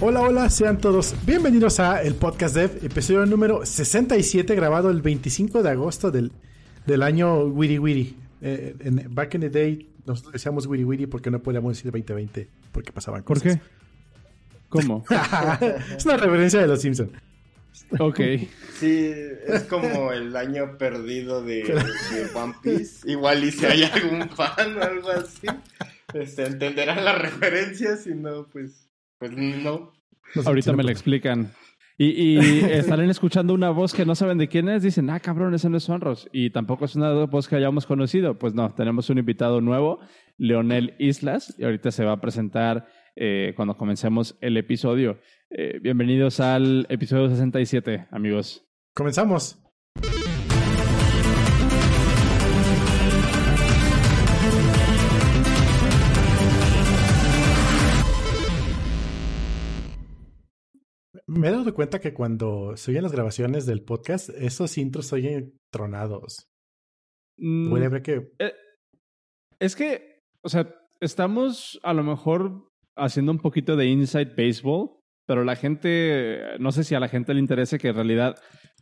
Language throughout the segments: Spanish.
Hola, hola, sean todos bienvenidos a el podcast Dev, episodio número 67, grabado el 25 de agosto del, del año Wiri Wiri. Eh, en, back in the day, nosotros decíamos Wiri Wiri porque no podíamos decir 2020, porque pasaban cosas. ¿Por qué? ¿Cómo? es una referencia de los Simpsons. Ok. Sí, es como el año perdido de, de One Piece. Igual y si hay algún fan o algo así, este, entenderán las referencias y no, pues, pues no. Ahorita me lo explican. Y, y estarán escuchando una voz que no saben de quién es, dicen, ah, cabrón, ese no es Sonros. Y tampoco es una voz que hayamos conocido. Pues no, tenemos un invitado nuevo, Leonel Islas, y ahorita se va a presentar eh, cuando comencemos el episodio. Eh, bienvenidos al episodio 67, amigos. Comenzamos. Me he dado cuenta que cuando se oyen las grabaciones del podcast, esos intros se oyen tronados. Mm, Puede ver que. eh, es que, o sea, estamos a lo mejor haciendo un poquito de inside baseball, pero la gente, no sé si a la gente le interese que en realidad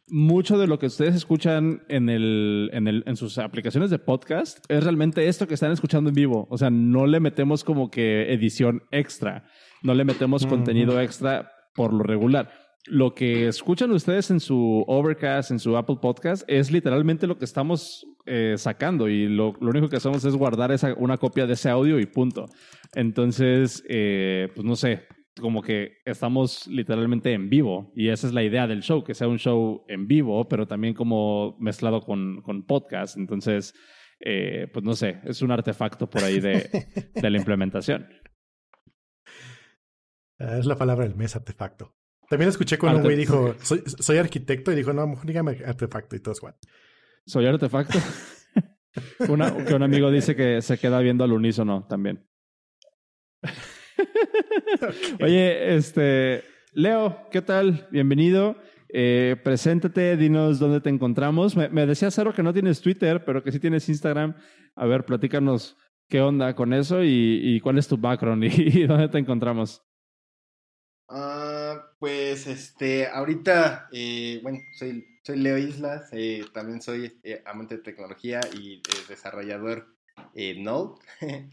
mucho de lo que ustedes escuchan en, el, en, el, en sus aplicaciones de podcast es realmente esto que están escuchando en vivo. O sea, no le metemos como que edición extra, no le metemos contenido extra por lo regular. Lo que escuchan ustedes en su Overcast, en su Apple Podcast, es literalmente lo que estamos eh, sacando y lo, lo único que hacemos es guardar esa, una copia de ese audio y punto. Entonces, eh, pues no sé, como que estamos literalmente en vivo y esa es la idea del show, que sea un show en vivo, pero también como mezclado con, con podcast. Entonces, eh, pues no sé, es un artefacto por ahí de, de la implementación. Ah, Es la palabra del mes, artefacto. También escuché cuando un güey dijo, soy, soy arquitecto, y dijo, no, mejor dígame artefacto y todo eso. ¿Soy artefacto? Una, que un amigo dice que se queda viendo al unísono también. Oye, este, Leo, ¿qué tal? Bienvenido. Eh, preséntate, dinos dónde te encontramos. Me, me decía Cero que no tienes Twitter, pero que sí tienes Instagram. A ver, platícanos qué onda con eso y, y cuál es tu background y, y dónde te encontramos. Ah, pues, este, ahorita, eh, bueno, soy, soy Leo Islas, eh, también soy eh, amante de tecnología y desarrollador eh, Node.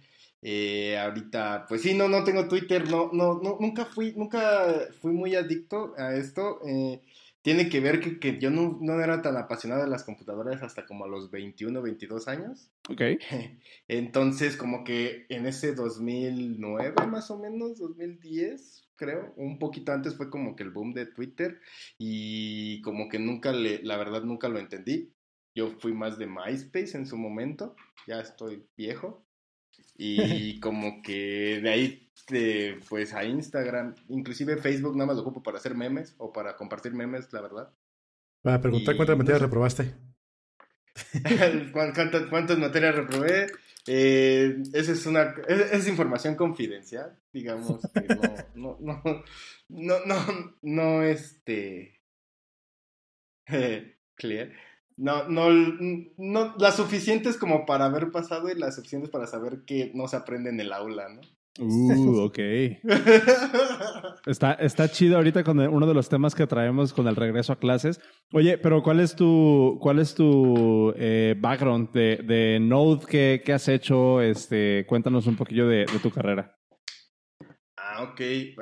Ahorita, pues sí, no, no tengo Twitter, no, no, no, nunca fui, nunca fui muy adicto a esto. tiene que ver que, que yo no, no era tan apasionado de las computadoras hasta como a los 21, 22 años. Ok. Entonces, como que en ese 2009 más o menos, 2010, creo, un poquito antes fue como que el boom de Twitter y como que nunca le, la verdad nunca lo entendí. Yo fui más de MySpace en su momento, ya estoy viejo. Y como que de ahí, de, pues a Instagram, inclusive Facebook nada más lo ocupo para hacer memes o para compartir memes, la verdad. Para preguntar Y cuántas no materias sé. reprobaste. ¿Cuán- ¿Cuántas, cuántas materias reprobé? Eh, esa es una es, es información confidencial, digamos que no, no, no, no, no, no, este, clear, no, no, no, las suficientes como para haber pasado y las suficientes para saber que no se aprende en el aula, ¿no? Uh, ok. Está, está chido ahorita con el- uno de los temas que traemos con el regreso a clases. Oye, pero ¿cuál es tu, cuál es tu eh, background de, de Node? ¿Qué, qué has hecho? Este, cuéntanos un poquillo de, de tu carrera. Ah, ok. Eh,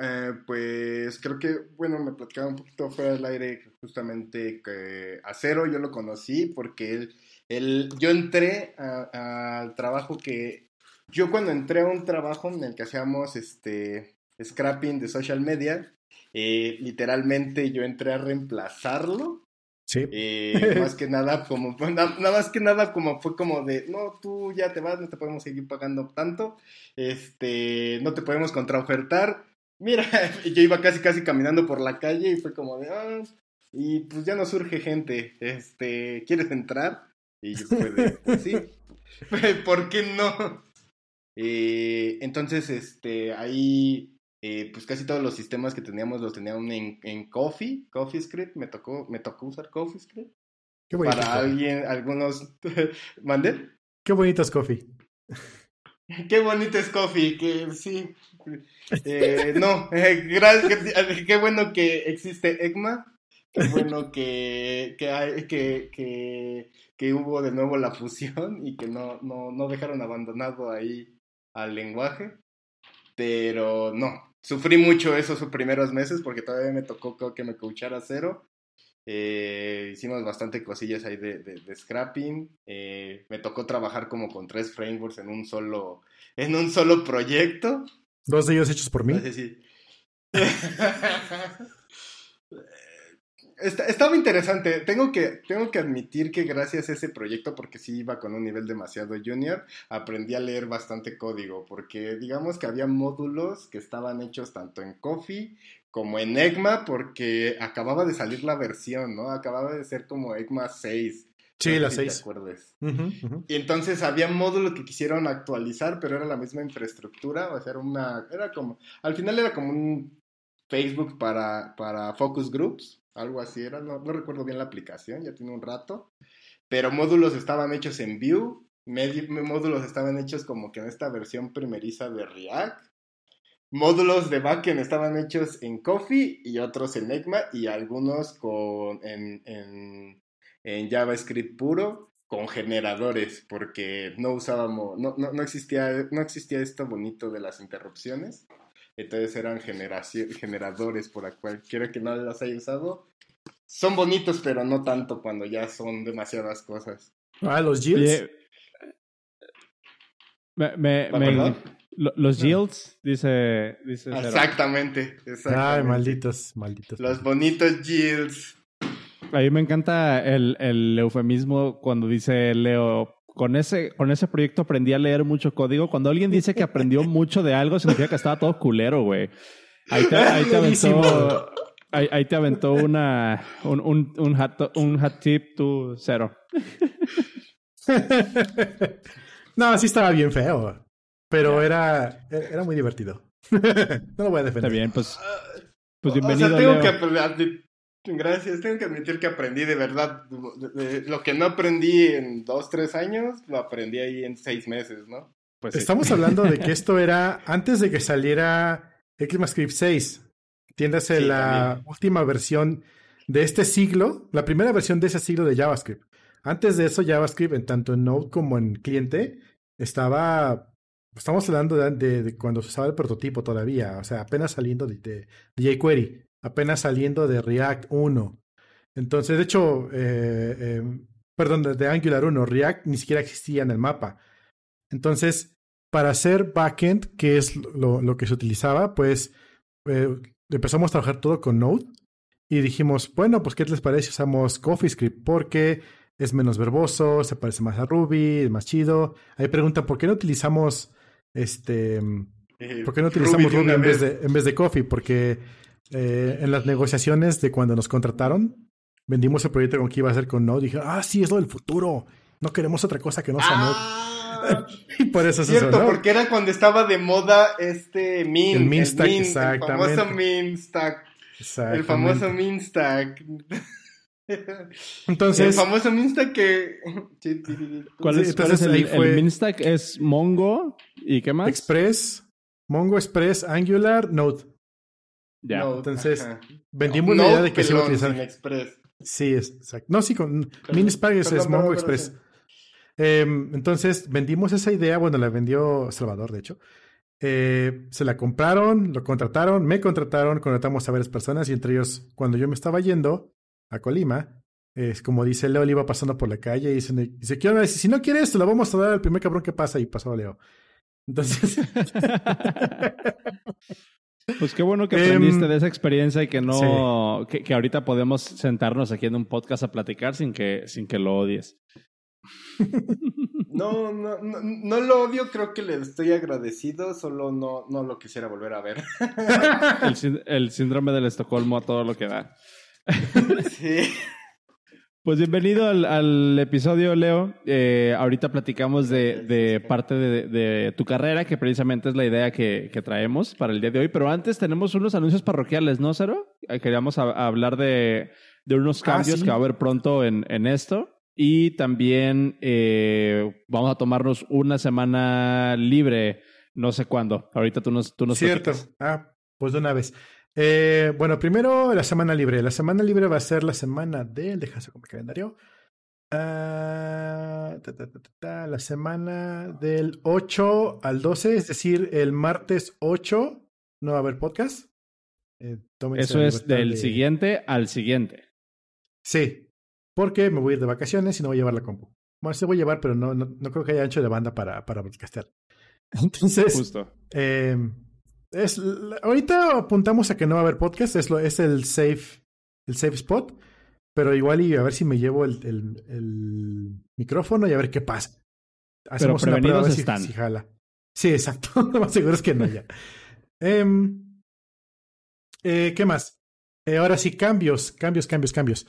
pues creo que, bueno, me platicaba un poquito fuera del aire justamente que a Cero yo lo conocí porque él, él yo entré al trabajo que, yo cuando entré a un trabajo en el que hacíamos este scrapping de social media, eh, literalmente yo entré a reemplazarlo Sí. eh, más que nada, como, na- nada más que nada, como fue como de, no, tú ya te vas, no te podemos seguir pagando tanto, este, no te podemos contraofertar. Mira, yo iba casi, casi caminando por la calle y fue como de, ah, y pues ya no surge gente, este, ¿quieres entrar? Y yo fue de, pues sí, ¿por qué no? Eh, entonces, este, ahí, eh, pues casi todos los sistemas que teníamos los tenían en, en Coffee, CoffeeScript, me tocó, me tocó usar CoffeeScript. Qué bonito. Para alguien, algunos, ¿mandé? Qué bonito es Coffee. Qué bonito es Coffee, que sí. Eh, no, eh, gracias, qué bueno que existe ECMA, qué bueno que, que, hay, que, que, que, hubo de nuevo la fusión y que no, no, no dejaron abandonado ahí al lenguaje, pero no, sufrí mucho esos primeros meses porque todavía me tocó que me coachara cero. Eh, hicimos bastante cosillas ahí de, de, scrapping. Eh, me tocó trabajar como con tres frameworks en un solo, en un solo proyecto. Dos de ellos hechos por mí. estaba interesante. Tengo que, tengo que admitir que gracias a ese proyecto, porque sí iba con un nivel demasiado junior, aprendí a leer bastante código, porque digamos que había módulos que estaban hechos tanto en Coffee como en ECMA, porque acababa de salir la versión, ¿no? Acababa de ser como ECMA 6. Sí, la 6. Y entonces había módulos que quisieron actualizar, pero era la misma infraestructura, o sea, era una, era como, al final era como un Facebook para, para focus groups, algo así era, no, recuerdo bien la aplicación, ya tiene un rato, pero módulos estaban hechos en Vue, módulos estaban hechos como que en esta versión primeriza de React, módulos de backend estaban hechos en Coffee y otros en ECMA y algunos con, en, en JavaScript puro con generadores, porque no usábamos, no, no, no, existía, no existía esto bonito de las interrupciones. Entonces eran generadores por cualquiera que no las haya usado. Son bonitos, pero no tanto cuando ya son demasiadas cosas. Ah, los yields. Me, me, ah, los ah. yields, dice. dice exactamente, exactamente. Ay, malditos, malditos. Los bonitos yields. A mí me encanta el, el eufemismo cuando dice Leo, con ese, con ese proyecto aprendí a leer mucho código. Cuando alguien dice que aprendió mucho de algo, significa que estaba todo culero, güey. Ahí te, ahí te aventó, ahí, ahí, te aventó una, un, un, un, hat, un hat tip tu cero. no, sí estaba bien feo. Pero era, era muy divertido. no lo voy a defender. Está bien, pues, pues bienvenido. O sea, tengo que Gracias, tengo que admitir que aprendí de verdad. lo que no aprendí en dos, tres años, lo aprendí ahí en seis meses, ¿no? Pues Estamos hablando de que esto era antes de que saliera ECMAScript 6. Entiéndase la última versión de este siglo, la primera versión de ese siglo de JavaScript. Antes de eso, JavaScript, en tanto en Node como en cliente, estaba. Estamos hablando de, cuando se usaba el prototipo todavía, o sea, apenas saliendo de, de jQuery apenas saliendo de React 1. Entonces, de hecho, eh, em, perdón, de, Angular 1, React ni siquiera existía en el mapa. Entonces, para hacer backend, que es lo, lo que se utilizaba, pues eh, empezamos a trabajar todo con Node y dijimos, bueno, pues ¿qué les parece usamos CoffeeScript? Porque es menos verboso, se parece más a Ruby, es más chido. Ahí preguntan, ¿por qué no utilizamos este... Eh, ¿Por qué no utilizamos Ruby, en, vez de, en vez de Coffee? Porque eh, en las negociaciones de cuando nos contrataron, vendimos el proyecto con que iba a ser con Node. Dije, ah, sí, es lo del futuro. No queremos otra cosa que no sea ah, Node. y por eso Cierto, eso, porque era cuando estaba de moda este Min. El Minstack, el, exactamente. el famoso Minstack. El famoso Minstack. Entonces. El famoso Minstack que. ¿Cuál es, entonces, el, el Minstack? Es Mongo y qué más? Express, Mongo Express, Angular, Node. Ya. Entonces, vendimos la idea de que se iba a utilizar. Express. Sí, es, exacto. No, sí, con Minispag es, Mongo Express. Em, entonces, vendimos esa idea, bueno, la vendió Salvador, de hecho. Eh, se la compraron, lo contrataron, me contrataron, contratamos a varias personas y entre ellos, cuando yo me estaba yendo a Colima, es como dice Leo, le iba pasando por la calle y dice, dice ¿qué Si no quieres, te lo vamos a dar al primer cabrón que pasa y pasó a Leo. Entonces... Pues qué bueno que aprendiste em, de esa experiencia y que no, que, ahorita podemos sentarnos aquí en un podcast a platicar sin que, sin que lo odies. No, no, no, lo odio, creo que le estoy agradecido, solo no, no lo quisiera volver a ver. El, el síndrome del Estocolmo a todo lo que da. Sí. Pues bienvenido al, episodio, Leo. Eh, ahorita platicamos de, parte de, tu carrera, que precisamente es la idea que, traemos para el día de hoy. Pero antes tenemos unos anuncios parroquiales, ¿no, Cero? Eh, queríamos hablar de, unos ah, cambios que va a haber pronto en, esto. Y también eh, vamos a tomarnos una semana libre, no sé cuándo. Ahorita tú nos, tú nos Cierto. Ah, pues de una vez. Eh, bueno, primero la semana libre. La semana libre va a ser la semana del. Déjame con mi calendario. Ah, la semana del 8 al 12, es decir, el martes 8 no va a haber podcast. Eh, Eso es del siguiente al siguiente. Sí, porque me voy a ir de vacaciones y no voy a llevar la compu. Bueno, se voy a llevar, pero no, no, creo que haya ancho de banda para, para podcastear. Entonces, Justo. Eh, es, ahorita apuntamos a que no va a haber podcast, es, lo, es el safe, el safe spot, pero igual y a ver si me llevo el, el, el micrófono y a ver qué pasa. Hacemos pero una prueba están. Si, jala. Sí, exacto. Lo más seguro es que no ya. Em, eh, ¿Qué más? Eh, ahora sí, cambios, cambios, cambios, cambios.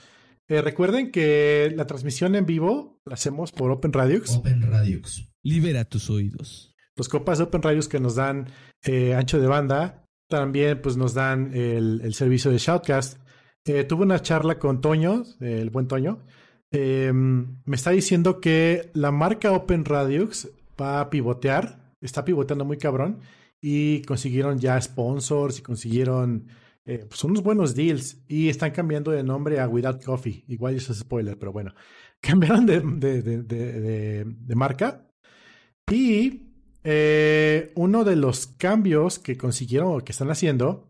Eh, recuerden que la transmisión en vivo la hacemos por Open Radios. Open Radios. Libera tus oídos. Los copas de Open Radios que nos dan eh, ancho de banda, también pues nos dan el, servicio de Shoutcast. Eh, tuve una charla con Toño, el buen Toño. Em, me está diciendo que la marca Open Radios va a pivotear, está pivoteando muy cabrón y consiguieron ya sponsors y consiguieron eh, pues unos buenos deals y están cambiando de nombre a Without Coffee. Igual eso es spoiler, pero bueno, cambiaron de, de, de, de marca y eh, uno de los cambios que consiguieron o que están haciendo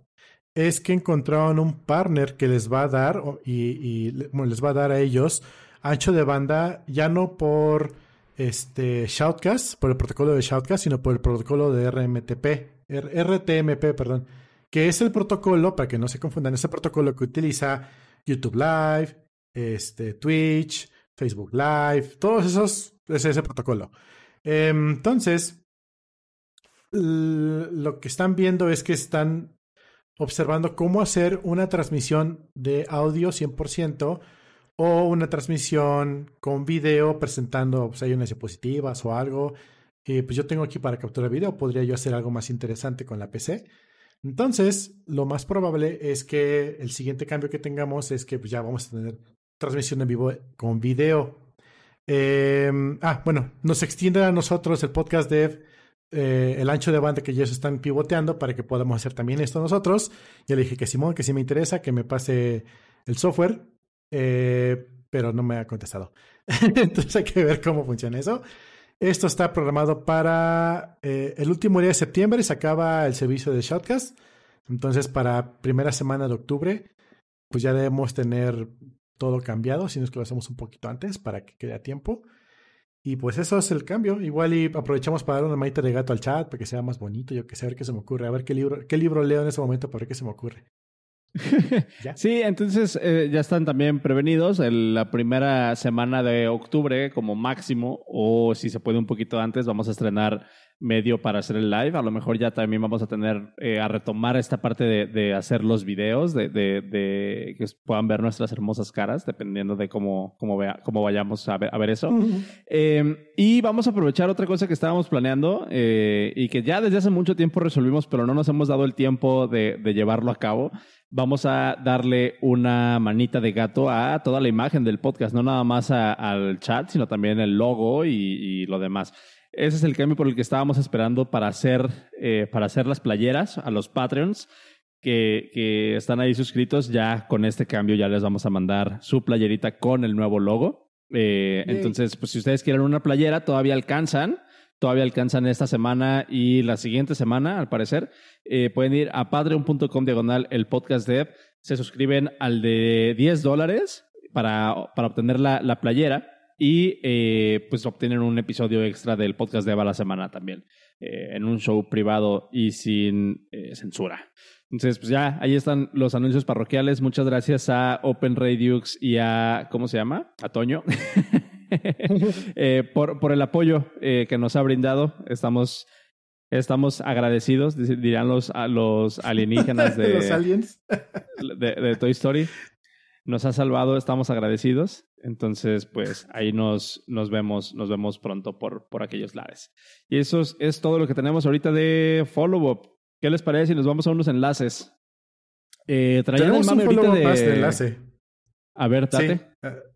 es que encontraron un partner que les va a dar y, les va a dar a ellos ancho de banda ya no por este Shoutcast, por el protocolo de Shoutcast, sino por el protocolo de RMTP, RTMP, perdón, que es el protocolo, para que no se confundan, es el protocolo que utiliza YouTube Live, este, Twitch, Facebook Live, todos esos, es ese protocolo. Em, entonces, lo que están viendo es que están observando cómo hacer una transmisión de audio 100% o una transmisión con video presentando, pues hay unas diapositivas o algo. Eh, pues yo tengo aquí para capturar video, podría yo hacer algo más interesante con la PC. Entonces, lo más probable es que el siguiente cambio que tengamos es que pues, ya vamos a tener transmisión en vivo con video. Em, ah, bueno, nos extiende a nosotros el podcast dev eh, el ancho de banda que ellos están pivoteando para que podamos hacer también esto nosotros. Ya le dije que Simón, que sí me interesa, que me pase el software, eh, pero no me ha contestado. Entonces hay que ver cómo funciona eso. Esto está programado para eh, el último día de septiembre, se acaba el servicio de Shotcast. Entonces, para primera semana de octubre, pues ya debemos tener todo cambiado, si no es que lo hacemos un poquito antes para que quede a tiempo. Y pues eso es el cambio. Igual y aprovechamos para dar una manita de gato al chat para que sea más bonito. Yo que sé, a ver qué se me ocurre. A ver qué libro, qué libro leo en ese momento para ver qué se me ocurre. sí, entonces eh, ya están también prevenidos. la primera semana de octubre, como máximo, o si se puede un poquito antes, vamos a estrenar medio para hacer el live. A lo mejor ya también vamos a tener eh, a retomar esta parte de, de hacer los videos, de, de, de, que puedan ver nuestras hermosas caras, dependiendo de cómo, cómo, vea, cómo vayamos a ver, a ver eso. Em, y vamos a aprovechar otra cosa que estábamos planeando eh, y que ya desde hace mucho tiempo resolvimos, pero no nos hemos dado el tiempo de, de llevarlo a cabo. Vamos a darle una manita de gato a toda la imagen del podcast, no nada más al chat, sino también el logo y, y lo demás. Ese es el cambio por el que estábamos esperando para hacer, eh, para hacer las playeras a los Patreons que, que, están ahí suscritos. Ya con este cambio ya les vamos a mandar su playerita con el nuevo logo. Eh, entonces, pues si ustedes quieren una playera, todavía alcanzan. Todavía alcanzan esta semana y la siguiente semana, al parecer. Eh, pueden ir a patreon.com diagonal el podcast dev. Se suscriben al de 10 dólares para, para obtener la, la playera y eh, pues obtienen un episodio extra del podcast de Eva la semana también, eh, en un show privado y sin eh, censura. Entonces, pues ya, ahí están los anuncios parroquiales. Muchas gracias a Open Radiux y a, ¿cómo se llama? A Toño. por, por el apoyo que nos ha brindado. Estamos Estamos agradecidos, dirán los, los alienígenas de, los aliens. de, Toy Story. Nos ha salvado, estamos agradecidos. Entonces, pues ahí nos, nos vemos, nos vemos pronto por, por aquellos lares. Y eso es, todo lo que tenemos ahorita de follow-up. ¿Qué les parece si nos vamos a unos enlaces? Eh, tenemos un follow-up de... más de enlace. A ver, Tate. Eh,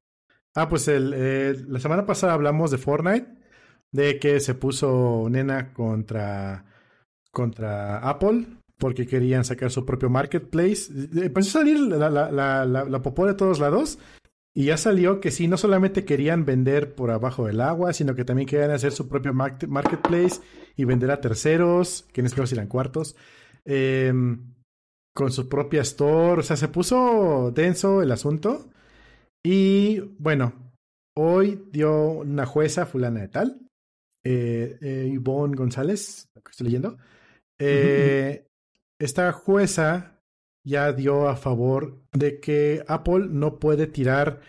Ah, pues el, eh, la semana pasada hablamos de Fortnite, de que se puso nena contra, contra Apple porque querían sacar su propio marketplace. Empezó a salir la, la, la, la, popó de todos lados y ya salió que sí, no solamente querían vender por abajo del agua, sino que también querían hacer su propio marketplace y vender a terceros, que en este caso eran cuartos, em, con su propia store. O sea, se puso denso el asunto. Y bueno, hoy dio una jueza fulana de tal, eh, eh Ivonne González, lo que estoy leyendo. Eh, esta jueza ya dio a favor de que Apple no puede tirar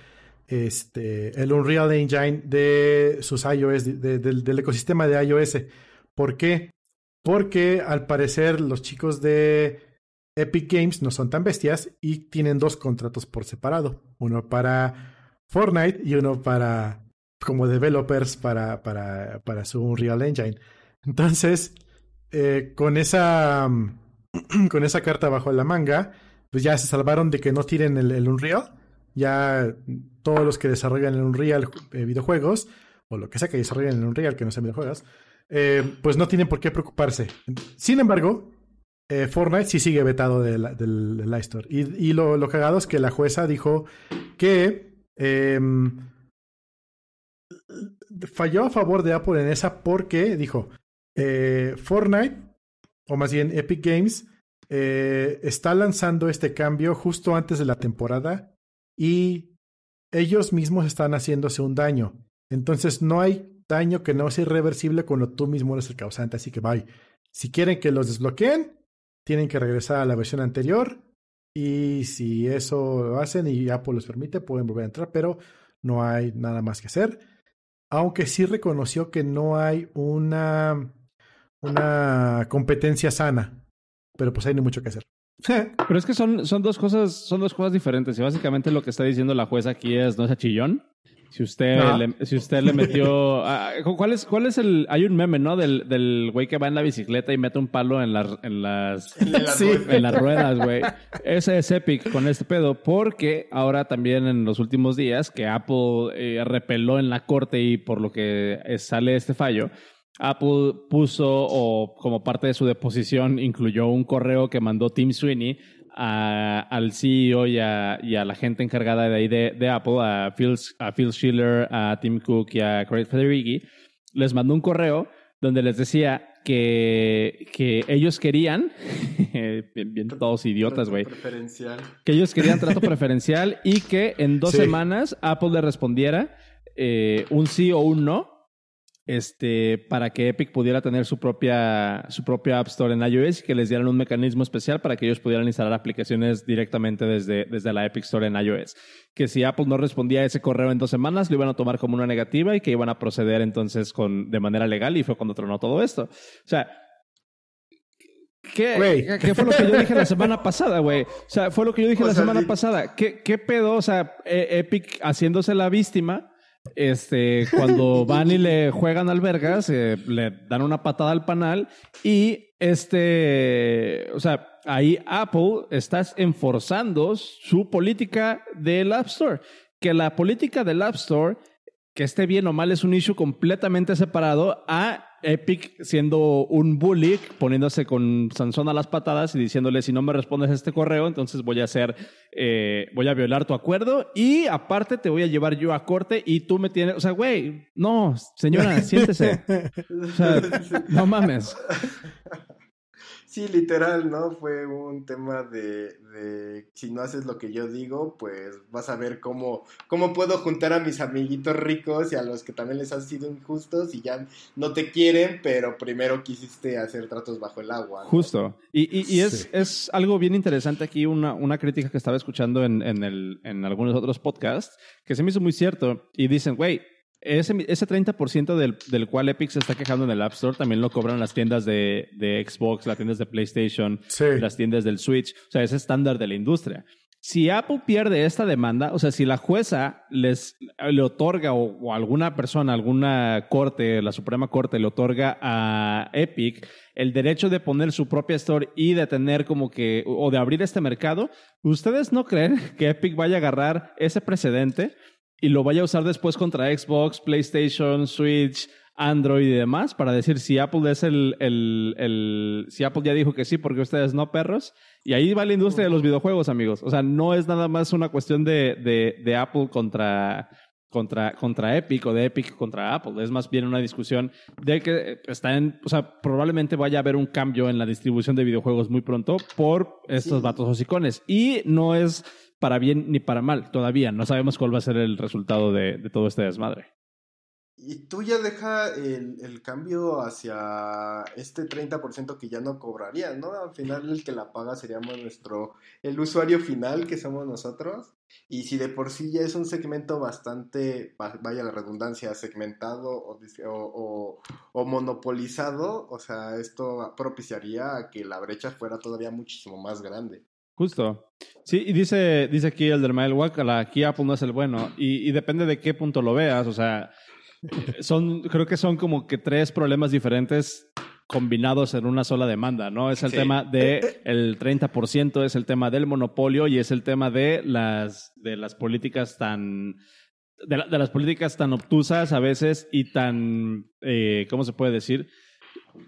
este, el Unreal Engine de sus iOS, del ecosistema de iOS. ¿Por qué? Porque al parecer los chicos de Epic Games no son tan bestias y tienen dos contratos por separado. Uno para Fortnite y uno para como developers para, para, para su Unreal Engine. Entonces, eh, con esa con esa carta bajo la manga, pues ya se salvaron de que no tiren el, Unreal. Ya todos los que desarrollan el Unreal eh, videojuegos, o lo que sea que desarrollen el Unreal, que no sean videojuegos, eh, pues no tienen por qué preocuparse. Sin embargo, eh, Fortnite sí sigue vetado del, del, Store. Y, lo, cagado es que la jueza dijo que em, falló a favor de Apple en esa porque dijo, Fortnite, o más bien Epic Games, eh, está lanzando este cambio justo antes de la temporada y ellos mismos están haciéndose un daño. Entonces no hay daño que no sea irreversible cuando tú mismo eres el causante. Así que bye. Si quieren que los desbloqueen, tienen que regresar a la versión anterior y si eso lo hacen y Apple los permite, pueden volver a entrar, pero no hay nada más que hacer. Aunque sí reconoció que no hay una, una competencia sana, pero pues hay no mucho que hacer. Pero es que son, son dos cosas, son dos cosas diferentes. Y básicamente lo que está diciendo la jueza aquí es, no es a chillón. Si usted, le, si usted le metió. ¿cuál, es, ¿Cuál es el.? Hay un meme, ¿no? Del, del güey que va en la bicicleta y mete un palo en, las en las. En las ruedas, güey. Ese es Epic con este pedo. Porque ahora también en los últimos días que Apple eh, repeló en la corte y por lo que sale este fallo. Apple puso o como parte de su deposición incluyó un correo que mandó Tim Sweeney al CEO y a, la gente encargada de ahí de, Apple, a Phil, a Phil Schiller, a Tim Cook y a Craig Federighi, les mandó un correo donde les decía que, que ellos querían, bien, todos idiotas, güey, que ellos querían trato preferencial y que en dos semanas Apple le respondiera eh, un sí o un no este, para que Epic pudiera tener su propia, su propia App Store en iOS y que les dieran un mecanismo especial para que ellos pudieran instalar aplicaciones directamente desde, desde la Epic Store en iOS. Que si Apple no respondía a ese correo en dos semanas, lo iban a tomar como una negativa y que iban a proceder entonces con, de manera legal y fue cuando tronó todo esto. O sea, ¿Qué, ¿Qué, fue lo que yo dije la semana pasada, güey? O sea, fue lo que yo dije la semana pasada. ¿Qué, ¿Qué pedo? O sea, e, Epic haciéndose la víctima este, cuando van y le juegan al vergas, eh, le dan una patada al panal y este, o sea, ahí Apple está enforzando su política del App Store. Que la política del App Store, que esté bien o mal, es un issue completamente separado a Epic siendo un bully, poniéndose con Sansón a las patadas y diciéndole si no me respondes a este correo, entonces voy a hacer, eh, voy a violar tu acuerdo y aparte te voy a llevar yo a corte y tú me tienes, o sea, güey, no, señora, siéntese. O sea, no mames. Sí, literal, ¿no? Fue un tema de, de, si no haces lo que yo digo, pues vas a ver cómo, cómo puedo juntar a mis amiguitos ricos y a los que también les han sido injustos y ya no te quieren, pero primero quisiste hacer tratos bajo el agua. Justo. Y, y, es, es, algo bien interesante aquí, una, una crítica que estaba escuchando en, en, el, en algunos otros podcasts, que se me hizo muy cierto. Y dicen, güey, ese, ese 30% del, del cual Epic se está quejando en el App Store también lo cobran las tiendas de, de Xbox, las tiendas de PlayStation, las tiendas del Switch. O sea, es estándar de la industria. Si Apple pierde esta demanda, o sea, si la jueza les le otorga o, alguna persona, alguna corte, la Suprema Corte le otorga a Epic el derecho de poner su propia store y de tener como que, o de abrir este mercado, ¿ustedes no creen que Epic vaya a agarrar ese precedente y lo vaya a usar después contra Xbox, PlayStation, Switch, Android y demás para decir si Apple es el, el, el, si Apple ya dijo que sí, porque ustedes no, perros. Y ahí va la industria de los videojuegos, amigos. O sea, no es nada más una cuestión de, de, de Apple contra, contra, contra Epic o de Epic contra Apple. Es más bien una discusión de que está en, o sea, probablemente vaya a haber un cambio en la distribución de videojuegos muy pronto por estos vatos hocicones. Y no es para bien ni para mal todavía. No sabemos cuál va a ser el resultado de, de todo este desmadre. Y tú ya deja el, el cambio hacia este 30% que ya no cobrarías, ¿no? Al final el que la paga seríamos nuestro, el usuario final que somos nosotros. Y si de por sí ya es un segmento bastante, vaya la redundancia, segmentado o, o, o, monopolizado, o sea, esto propiciaría a que la brecha fuera todavía muchísimo más grande. Justo. Sí, y dice, dice aquí el del Mail aquí Apple no es el bueno. Y, y depende de qué punto lo veas. O sea, son, creo que son como que tres problemas diferentes combinados en una sola demanda, ¿no? Es el tema de el 30%, es el tema del monopolio y es el tema de las, de las políticas tan, de, las políticas tan obtusas a veces y tan, eh, ¿cómo se puede decir?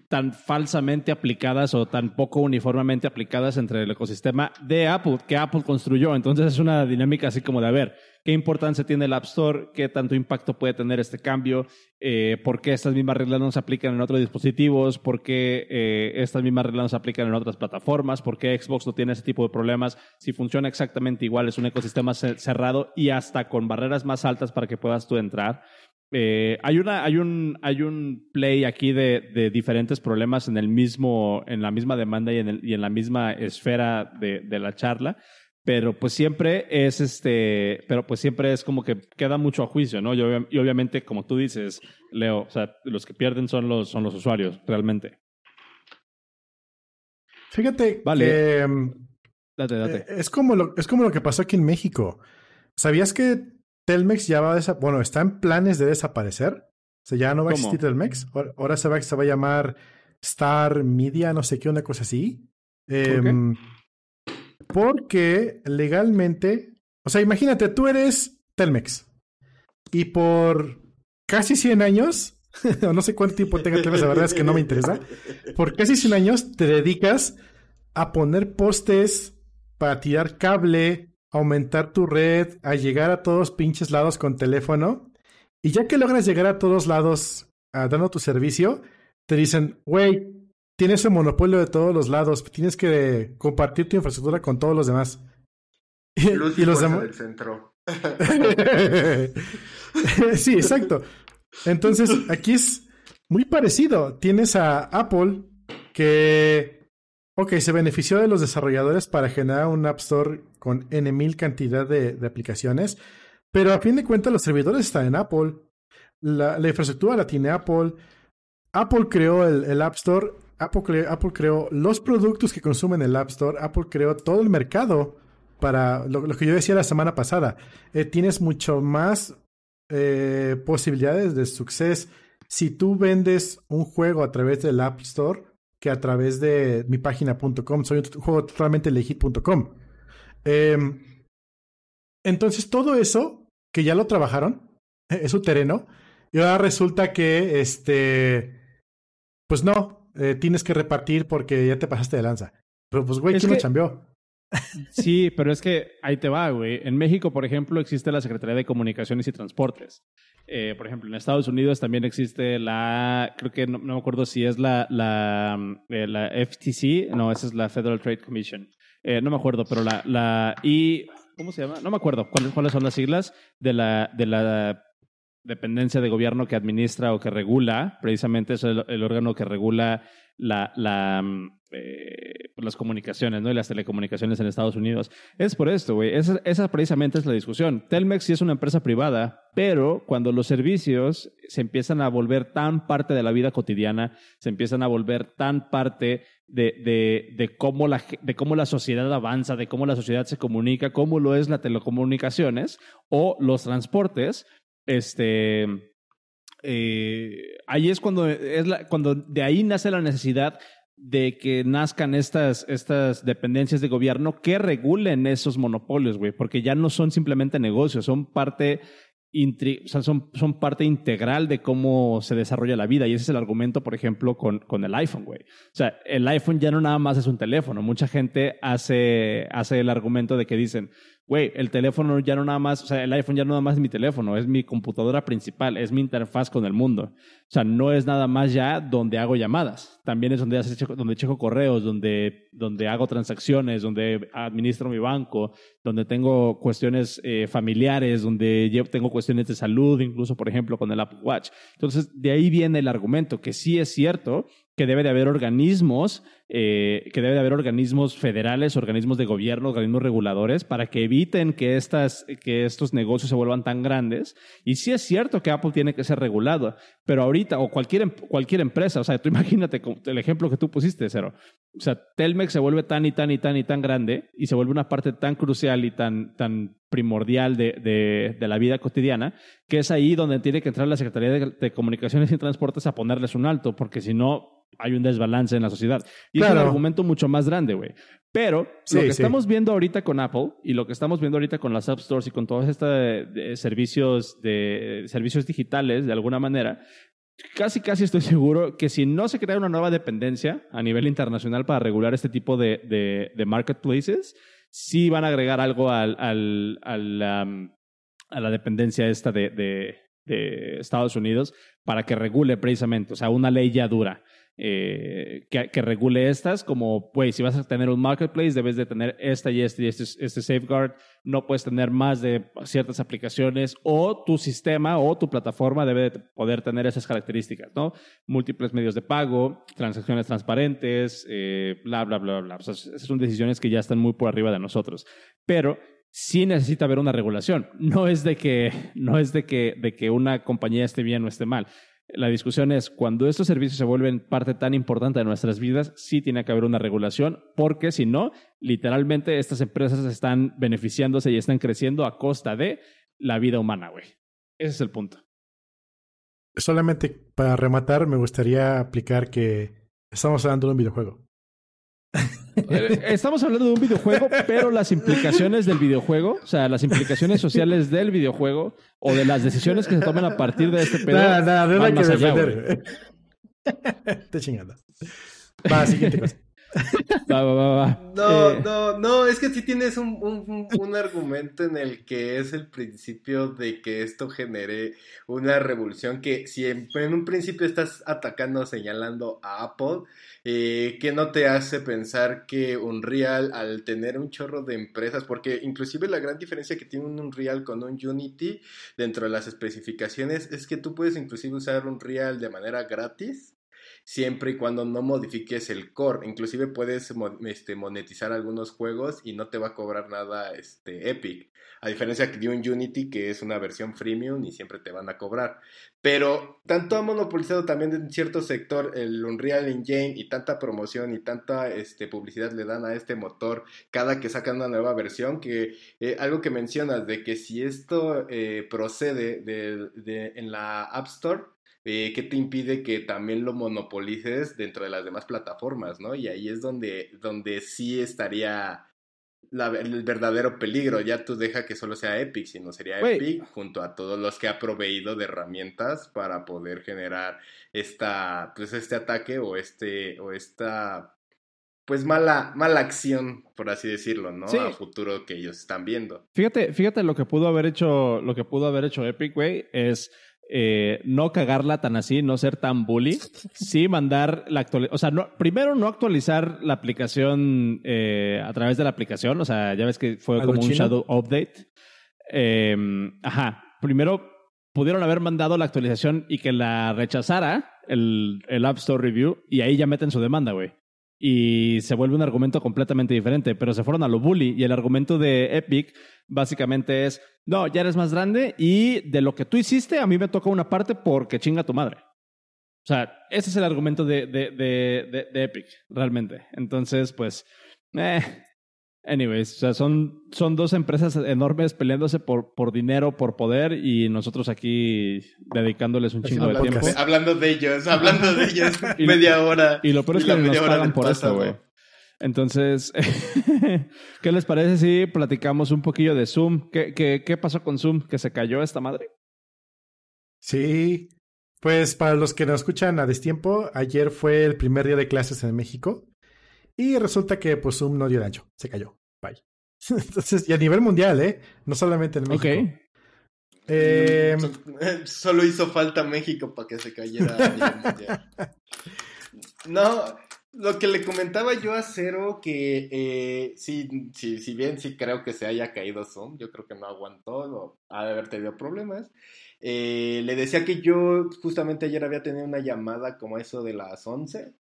Tan falsamente aplicadas o tan poco uniformemente aplicadas entre el ecosistema de Apple, que Apple construyó. Entonces es una dinámica así como de, a ver, ¿qué importancia tiene el App Store? ¿Qué tanto impacto puede tener este cambio? Eh, ¿Por qué estas mismas reglas no se aplican en otros dispositivos? ¿Por qué eh, estas mismas reglas no se aplican en otras plataformas? ¿Por qué Xbox no tiene ese tipo de problemas? Si funciona exactamente igual, es un ecosistema cerrado y hasta con barreras más altas para que puedas tú entrar. Eh, hay, una, hay, un, hay un play aquí de, de, diferentes problemas en, el mismo, en la misma demanda y en, el, y en la misma esfera de, de, la charla, pero pues siempre es este, pero pues siempre es como que queda mucho a juicio, ¿no? Y, y obviamente, como tú dices, Leo, o sea, los que pierden son los, son los usuarios, realmente. Fíjate vale. que date, date. Eh, es, como lo, es como lo que pasó aquí en México. ¿Sabías que Telmex ya va a bueno, está en planes de desaparecer. O sea, ya no va a existir Telmex. Ahora se va, se va a llamar Star Media, no sé qué, una cosa así. Em, porque legalmente, o sea, imagínate, tú eres Telmex y por casi 100 años, o no sé cuánto tiempo tenga Telmex, la verdad es que no me interesa, por casi 100 años te dedicas a poner postes para tirar cable, aumentar tu red, a llegar a todos pinches lados con teléfono. Y ya que logras llegar a todos lados a, dando tu servicio, te dicen, güey, tienes el monopolio de todos los lados, tienes que compartir tu infraestructura con todos los demás. y, los demás. del centro. sí, exacto. Entonces, aquí es muy parecido. Tienes a Apple que Ok, se benefició de los desarrolladores para generar un App Store con N mil cantidad de, aplicaciones, pero a fin de cuentas los servidores están en Apple, la, infraestructura la tiene Apple, Apple creó el, App Store, Apple, creó los productos que consumen el App Store, Apple creó todo el mercado para lo, que yo decía la semana pasada. Eh, tienes mucho más eh, posibilidades de suceso. Si tú vendes un juego a través del App Store que a través de mi página.com. Soy un juego totalmente legit.com. Em, entonces, todo eso, que ya lo trabajaron, es su terreno, y ahora resulta que, este, pues no, eh, tienes que repartir porque ya te pasaste de lanza. Pero pues, güey, ¿quién lo cambió? Sí, pero es que ahí te va, güey. En México, por ejemplo, existe la Secretaría de Comunicaciones y Transportes. Eh, por ejemplo, en Estados Unidos también existe la, creo que no, me acuerdo si es la, la, eh, FTC, no, esa es la Federal Trade Commission. Eh, no me acuerdo, pero la, la y, ¿cómo se llama? No me acuerdo cuáles, cuáles son las siglas de la, de la dependencia de gobierno que administra o que regula, precisamente es el órgano que regula la, la, mm, eh, las comunicaciones ¿no? y las telecomunicaciones en Estados Unidos. Es por esto, güey. Esa, esa, precisamente es la discusión. Telmex sí es una empresa privada, pero cuando los servicios se empiezan a volver tan parte de la vida cotidiana, se empiezan a volver tan parte de, de, de, cómo, la, de cómo la sociedad avanza, de cómo la sociedad se comunica, cómo lo es la telecomunicaciones o los transportes, este eh, ahí es cuando, es la, cuando de ahí nace la necesidad de que nazcan estas, estas dependencias de gobierno que regulen esos monopolios, güey, porque ya no son simplemente negocios, son parte o sea, son, son parte integral de cómo se desarrolla la vida. Y ese es el argumento, por ejemplo, con, con el iPhone, güey. O sea, el iPhone ya no nada más es un teléfono. Mucha gente hace, hace el argumento de que dicen, güey, el teléfono ya no nada más, o sea, el iPhone ya no nada más es mi teléfono, es mi computadora principal, es mi interfaz con el mundo. O sea, no es nada más ya donde hago llamadas. También es donde, checo, donde checo correos, donde, donde hago transacciones, donde administro mi banco, donde tengo cuestiones eh, familiares, donde llevo- tengo cuestiones de salud, incluso, por ejemplo, con el Apple Watch. Entonces, de ahí viene el argumento, que sí es cierto que debe de haber organismos, eh, que debe de haber organismos federales, organismos de gobierno, organismos reguladores, para que eviten que, estas, que estos negocios se vuelvan tan grandes. Y sí es cierto que Apple tiene que ser regulado, pero ahorita, o cualquier, em- cualquier empresa, o sea, tú imagínate el ejemplo que tú pusiste, Cero. O sea, Telmex se vuelve tan y tan y tan y tan grande y se vuelve una parte tan crucial y tan, tan primordial de, de, de la vida cotidiana, que es ahí donde tiene que entrar la Secretaría de, de Comunicaciones y Transportes a ponerles un alto, porque si no, hay un desbalance en la sociedad. Y es Claro. un argumento mucho más grande, güey. Pero Sí, lo que sí. estamos viendo ahorita con Apple y lo que estamos viendo ahorita con las App Stores y con todos estos servicios, de, servicios digitales, de alguna manera, casi, casi estoy seguro que si no se crea una nueva dependencia a nivel internacional para regular este tipo de, de, de marketplaces, sí van a agregar algo al, al, al, am, a la dependencia esta de, de, de Estados Unidos para que regule precisamente, o sea, una ley ya dura. Eh, que, regule estas, como, pues, si vas a tener un marketplace, debes de tener esta y este y este, este safeguard, no puedes tener más de ciertas aplicaciones, o tu sistema o tu plataforma debe de poder tener esas características, ¿no? Múltiples medios de pago, transacciones transparentes, eh, bla, bla, bla, bla. O sea, esas son decisiones que ya están muy por arriba de nosotros. Pero sí necesita haber una regulación. No es de que, no es de que, de que una compañía esté bien o esté mal. La discusión es cuando estos servicios se vuelven parte tan importante de nuestras vidas, sí tiene que haber una regulación, porque si no, literalmente estas empresas están beneficiándose y están creciendo a costa de la vida humana, güey. Ese es el punto. Solamente para rematar, me gustaría aplicar que estamos hablando de un videojuego. Eh, Estamos hablando de un videojuego, pero las implicaciones del videojuego, o sea, las implicaciones sociales del videojuego o de las decisiones que se tomen a partir de este pedo. Nada, nada, que defender. Te chingando. Va, siguiente cosa. Va, va, va, va. No, Eh, no, no, es que sí tienes un, un, argumento en el que es el principio de que esto genere una revolución que si en, en un principio estás atacando, señalando a Apple, eh, que no te hace pensar que Unreal al tener un chorro de empresas, porque inclusive la gran diferencia que tiene un Unreal con un Unity dentro de las especificaciones es que tú puedes inclusive usar Unreal de manera gratis siempre y cuando no modifiques el core. Inclusive puedes este, monetizar algunos juegos y no te va a cobrar nada este, Epic. A diferencia de un Unity que es una versión freemium y siempre te van a cobrar. Pero tanto ha monopolizado también en cierto sector el Unreal Engine y tanta promoción y tanta este, publicidad le dan a este motor cada que sacan una nueva versión que eh, algo que mencionas de que si esto eh, procede de- de- en la App Store eh, ¿qué te impide que también lo monopolices dentro de las demás plataformas, ¿no? Y ahí es donde, donde sí estaría la- el verdadero peligro. Ya tú deja que solo sea Epic, sino sería. Epic junto a todos los que ha proveído de herramientas para poder generar esta, pues este ataque o este, o esta, pues mala, mala acción, por así decirlo, ¿no? Sí. A futuro que ellos están viendo. Fíjate, fíjate lo que pudo haber hecho, lo que pudo haber hecho Epic, güey, es eh, no cagarla tan así, no ser tan bully, sí mandar la actualización, o sea, no, primero no actualizar la aplicación eh, a través de la aplicación, o sea, ya ves que fue ¿Algo como un chino? shadow update. Eh, ajá, primero pudieron haber mandado la actualización y que la rechazara el, el App Store Review y ahí ya meten su demanda, güey. Y se vuelve un argumento completamente diferente, pero se fueron a lo bully y el argumento de Epic básicamente es, no, ya eres más grande y de lo que tú hiciste a mí me toca una parte porque chinga tu madre. O sea, ese es el argumento de, de, de, de, Epic, realmente. Entonces, pues, eh, anyways, o sea, son, son dos empresas enormes peleándose por, por dinero, por poder y nosotros aquí dedicándoles un chingo de tiempo. Hablando de ellos, hablando de ellos, Y- media hora. Y lo peor es que nos media hora pagan por esto, güey. Entonces, ¿qué les parece si platicamos un poquillo de Zoom? ¿Qué, qué, qué pasó con Zoom? ¿Que se cayó esta madre? Sí. Pues para los que nos escuchan a destiempo, ayer fue el primer día de clases en México y resulta que pues Zoom no dio el ancho, se cayó. Bye. Entonces, y a nivel mundial, ¿eh? No solamente en México. Ok. Eh, Mm, Solo hizo falta México para que se cayera. a nivel mundial. no, lo que le comentaba yo a Cero, que eh, sí, sí, si bien sí creo que se haya caído Zoom, yo creo que no aguantó, o ha de haber tenido problemas. eh, le decía que yo justamente ayer había tenido una llamada como eso de las 11,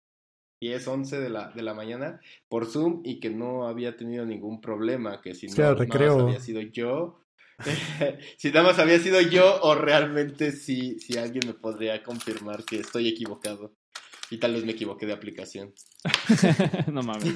10, 11 de la, de la mañana por Zoom y que no había tenido ningún problema, que si no, nada más había sido yo. si nada más había sido yo o realmente si, si alguien me podría confirmar que estoy equivocado. Y tal vez me equivoqué de aplicación. no mames.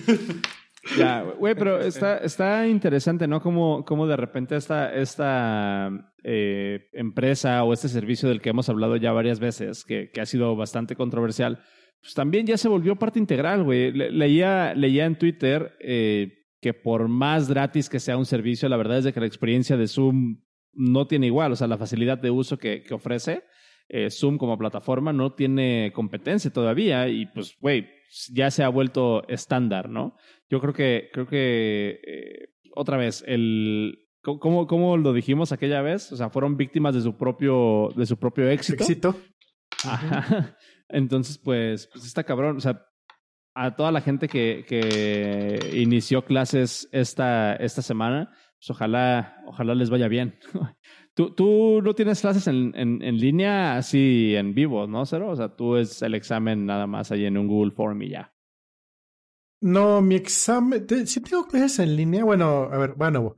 Ya, güey, pero está, está interesante, ¿no? Como, como de repente esta, esta eh, empresa o este servicio del que hemos hablado ya varias veces, que, que ha sido bastante controversial, pues también ya se volvió parte integral, güey. Le- leía, leía en Twitter eh, que por más gratis que sea un servicio, la verdad es de que la experiencia de Zoom no tiene igual, o sea, la facilidad de uso que, que ofrece. eh, Zoom como plataforma no tiene competencia todavía y pues, güey, ya se ha vuelto estándar, ¿no? Yo creo que, creo que eh, otra vez, el, ¿cómo, ¿cómo lo dijimos aquella vez? O sea, fueron víctimas de su propio, de su propio éxito. éxito. Ajá. Entonces, pues, pues está cabrón. O sea, a toda la gente que, que inició clases esta, esta semana, pues ojalá, ojalá les vaya bien. Tú, tú no tienes clases en, en, en línea así en vivo, ¿no, Cero? O sea, tú es el examen nada más ahí en un Google Form y ya. No, mi examen. Sí tengo clases en línea. Bueno, a ver, bueno.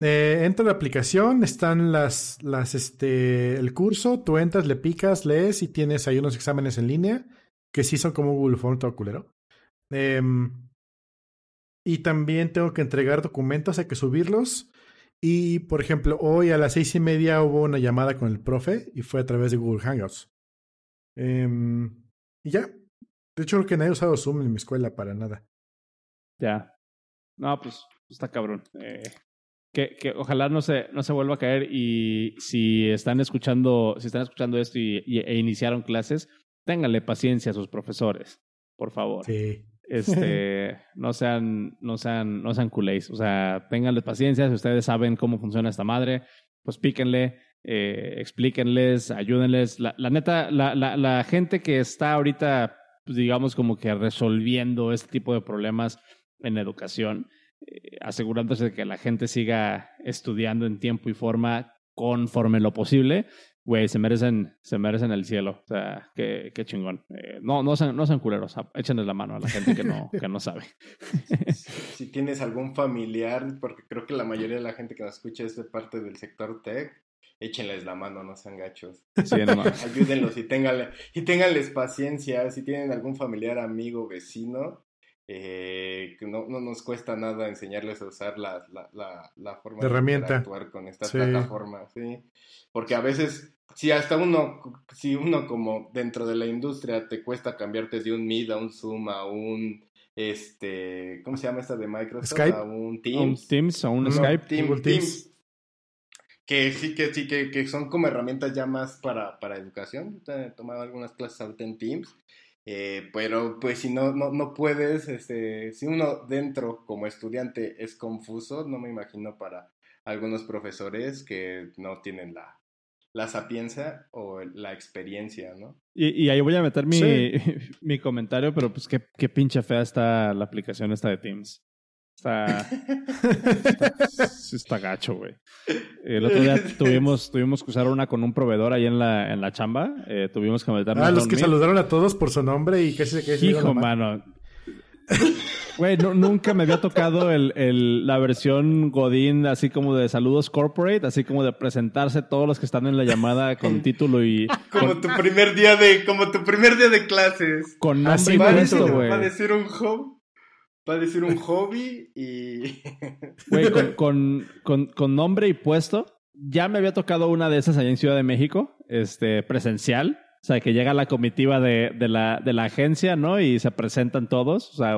Eh, la aplicación, están las, las, este, el curso, tú entras, le picas, lees y tienes ahí unos exámenes en línea que sí son como Google Form, todo culero. Em, y también tengo que entregar documentos, hay que subirlos. Y, por ejemplo, hoy a las seis y media hubo una llamada con el profe y fue a través de Google Hangouts. Em, y ya. De hecho, creo que nadie ha usado Zoom en mi escuela para nada. Ya. No, pues está cabrón. Eh, que, que ojalá no se, no se vuelva a caer y si están escuchando, si están escuchando esto y, y- e iniciaron clases, ténganle paciencia a sus profesores, por favor. Sí. Este, no sean, no sean, no sean culés. O sea, ténganle paciencia. Si ustedes saben cómo funciona esta madre, pues píquenle, eh, explíquenles, ayúdenles. La, la neta, la, la, la gente que está ahorita, pues, digamos, como que resolviendo este tipo de problemas en educación, asegurándose de que la gente siga estudiando en tiempo y forma conforme lo posible, güey, se merecen, se merecen el cielo. O sea, qué, qué chingón. Eh, no, no sean, no sean culeros, échenle la mano a la gente que no, que no sabe. Si tienes algún familiar, porque creo que la mayoría de la gente que nos escucha es de parte del sector tech, échenles la mano, no sean gachos. Sí. Ayúdenlos y ténganle, y ténganles paciencia. Si tienen algún familiar, amigo, vecino, eh, que no, no nos cuesta nada enseñarles a usar la, la, la, la forma La herramienta. interactuar con estas Sí. plataformas, ¿sí? Porque a veces, si hasta uno, si uno como dentro de la industria te cuesta cambiarte de un Meet a un Zoom a un, este, ¿cómo se llama esta de Microsoft? Skype. A un Un Teams. Teams o un No, Skype. Team- Google Teams. Teams. Que sí, que sí, que, que son como herramientas ya más para, para educación. He tomado algunas clases ahorita en Teams. Eh, pero pues si no, no, no puedes, este, si uno dentro como estudiante es confuso, no me imagino para algunos profesores que no tienen la, la sapiencia o la experiencia, ¿no? Y, y ahí voy a meter mi, Sí. mi comentario, pero pues qué, qué pinche fea está la aplicación esta de Teams. Está, está, gacho, güey. El otro día tuvimos, tuvimos que usar una con un proveedor ahí en la, en la chamba. Eh, tuvimos que meternos Ah, a los que saludaron a todos por su nombre y casi se dieron Hijo, mano. Güey, no- nunca me había tocado el, el- la versión Godín, así como de saludos corporate, así como de presentarse todos los que están en la llamada con título y Como tu primer día de, como tu primer día de clases. con Así nombre y Va a, decir, va a decir un hobby. Va a decir un hobby y. Güey, con, con, con, con nombre y puesto. Ya me había tocado una de esas allá en Ciudad de México, este, presencial. O sea, que llega la comitiva de, de, la, de la agencia, ¿no? Y se presentan todos. O sea,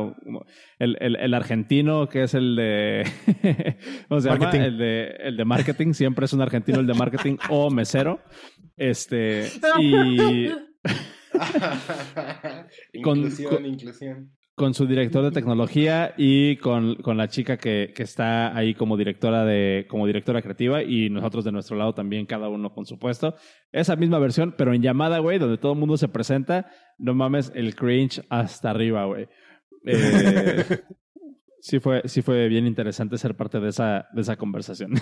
el, el, el argentino, que es el de. ¿Cómo se Marketing. llama? El de, el de marketing. Siempre es un argentino el de marketing o mesero. Este, y Con- inclusión, con- inclusión. Con su director de tecnología y con, con la chica que, que está ahí como directora de, como directora creativa, y nosotros de nuestro lado también, cada uno con su puesto. Esa misma versión, pero en llamada, güey, donde todo el mundo se presenta, no mames, el cringe hasta arriba, güey. Eh, sí fue, sí fue bien interesante ser parte de esa, de esa conversación.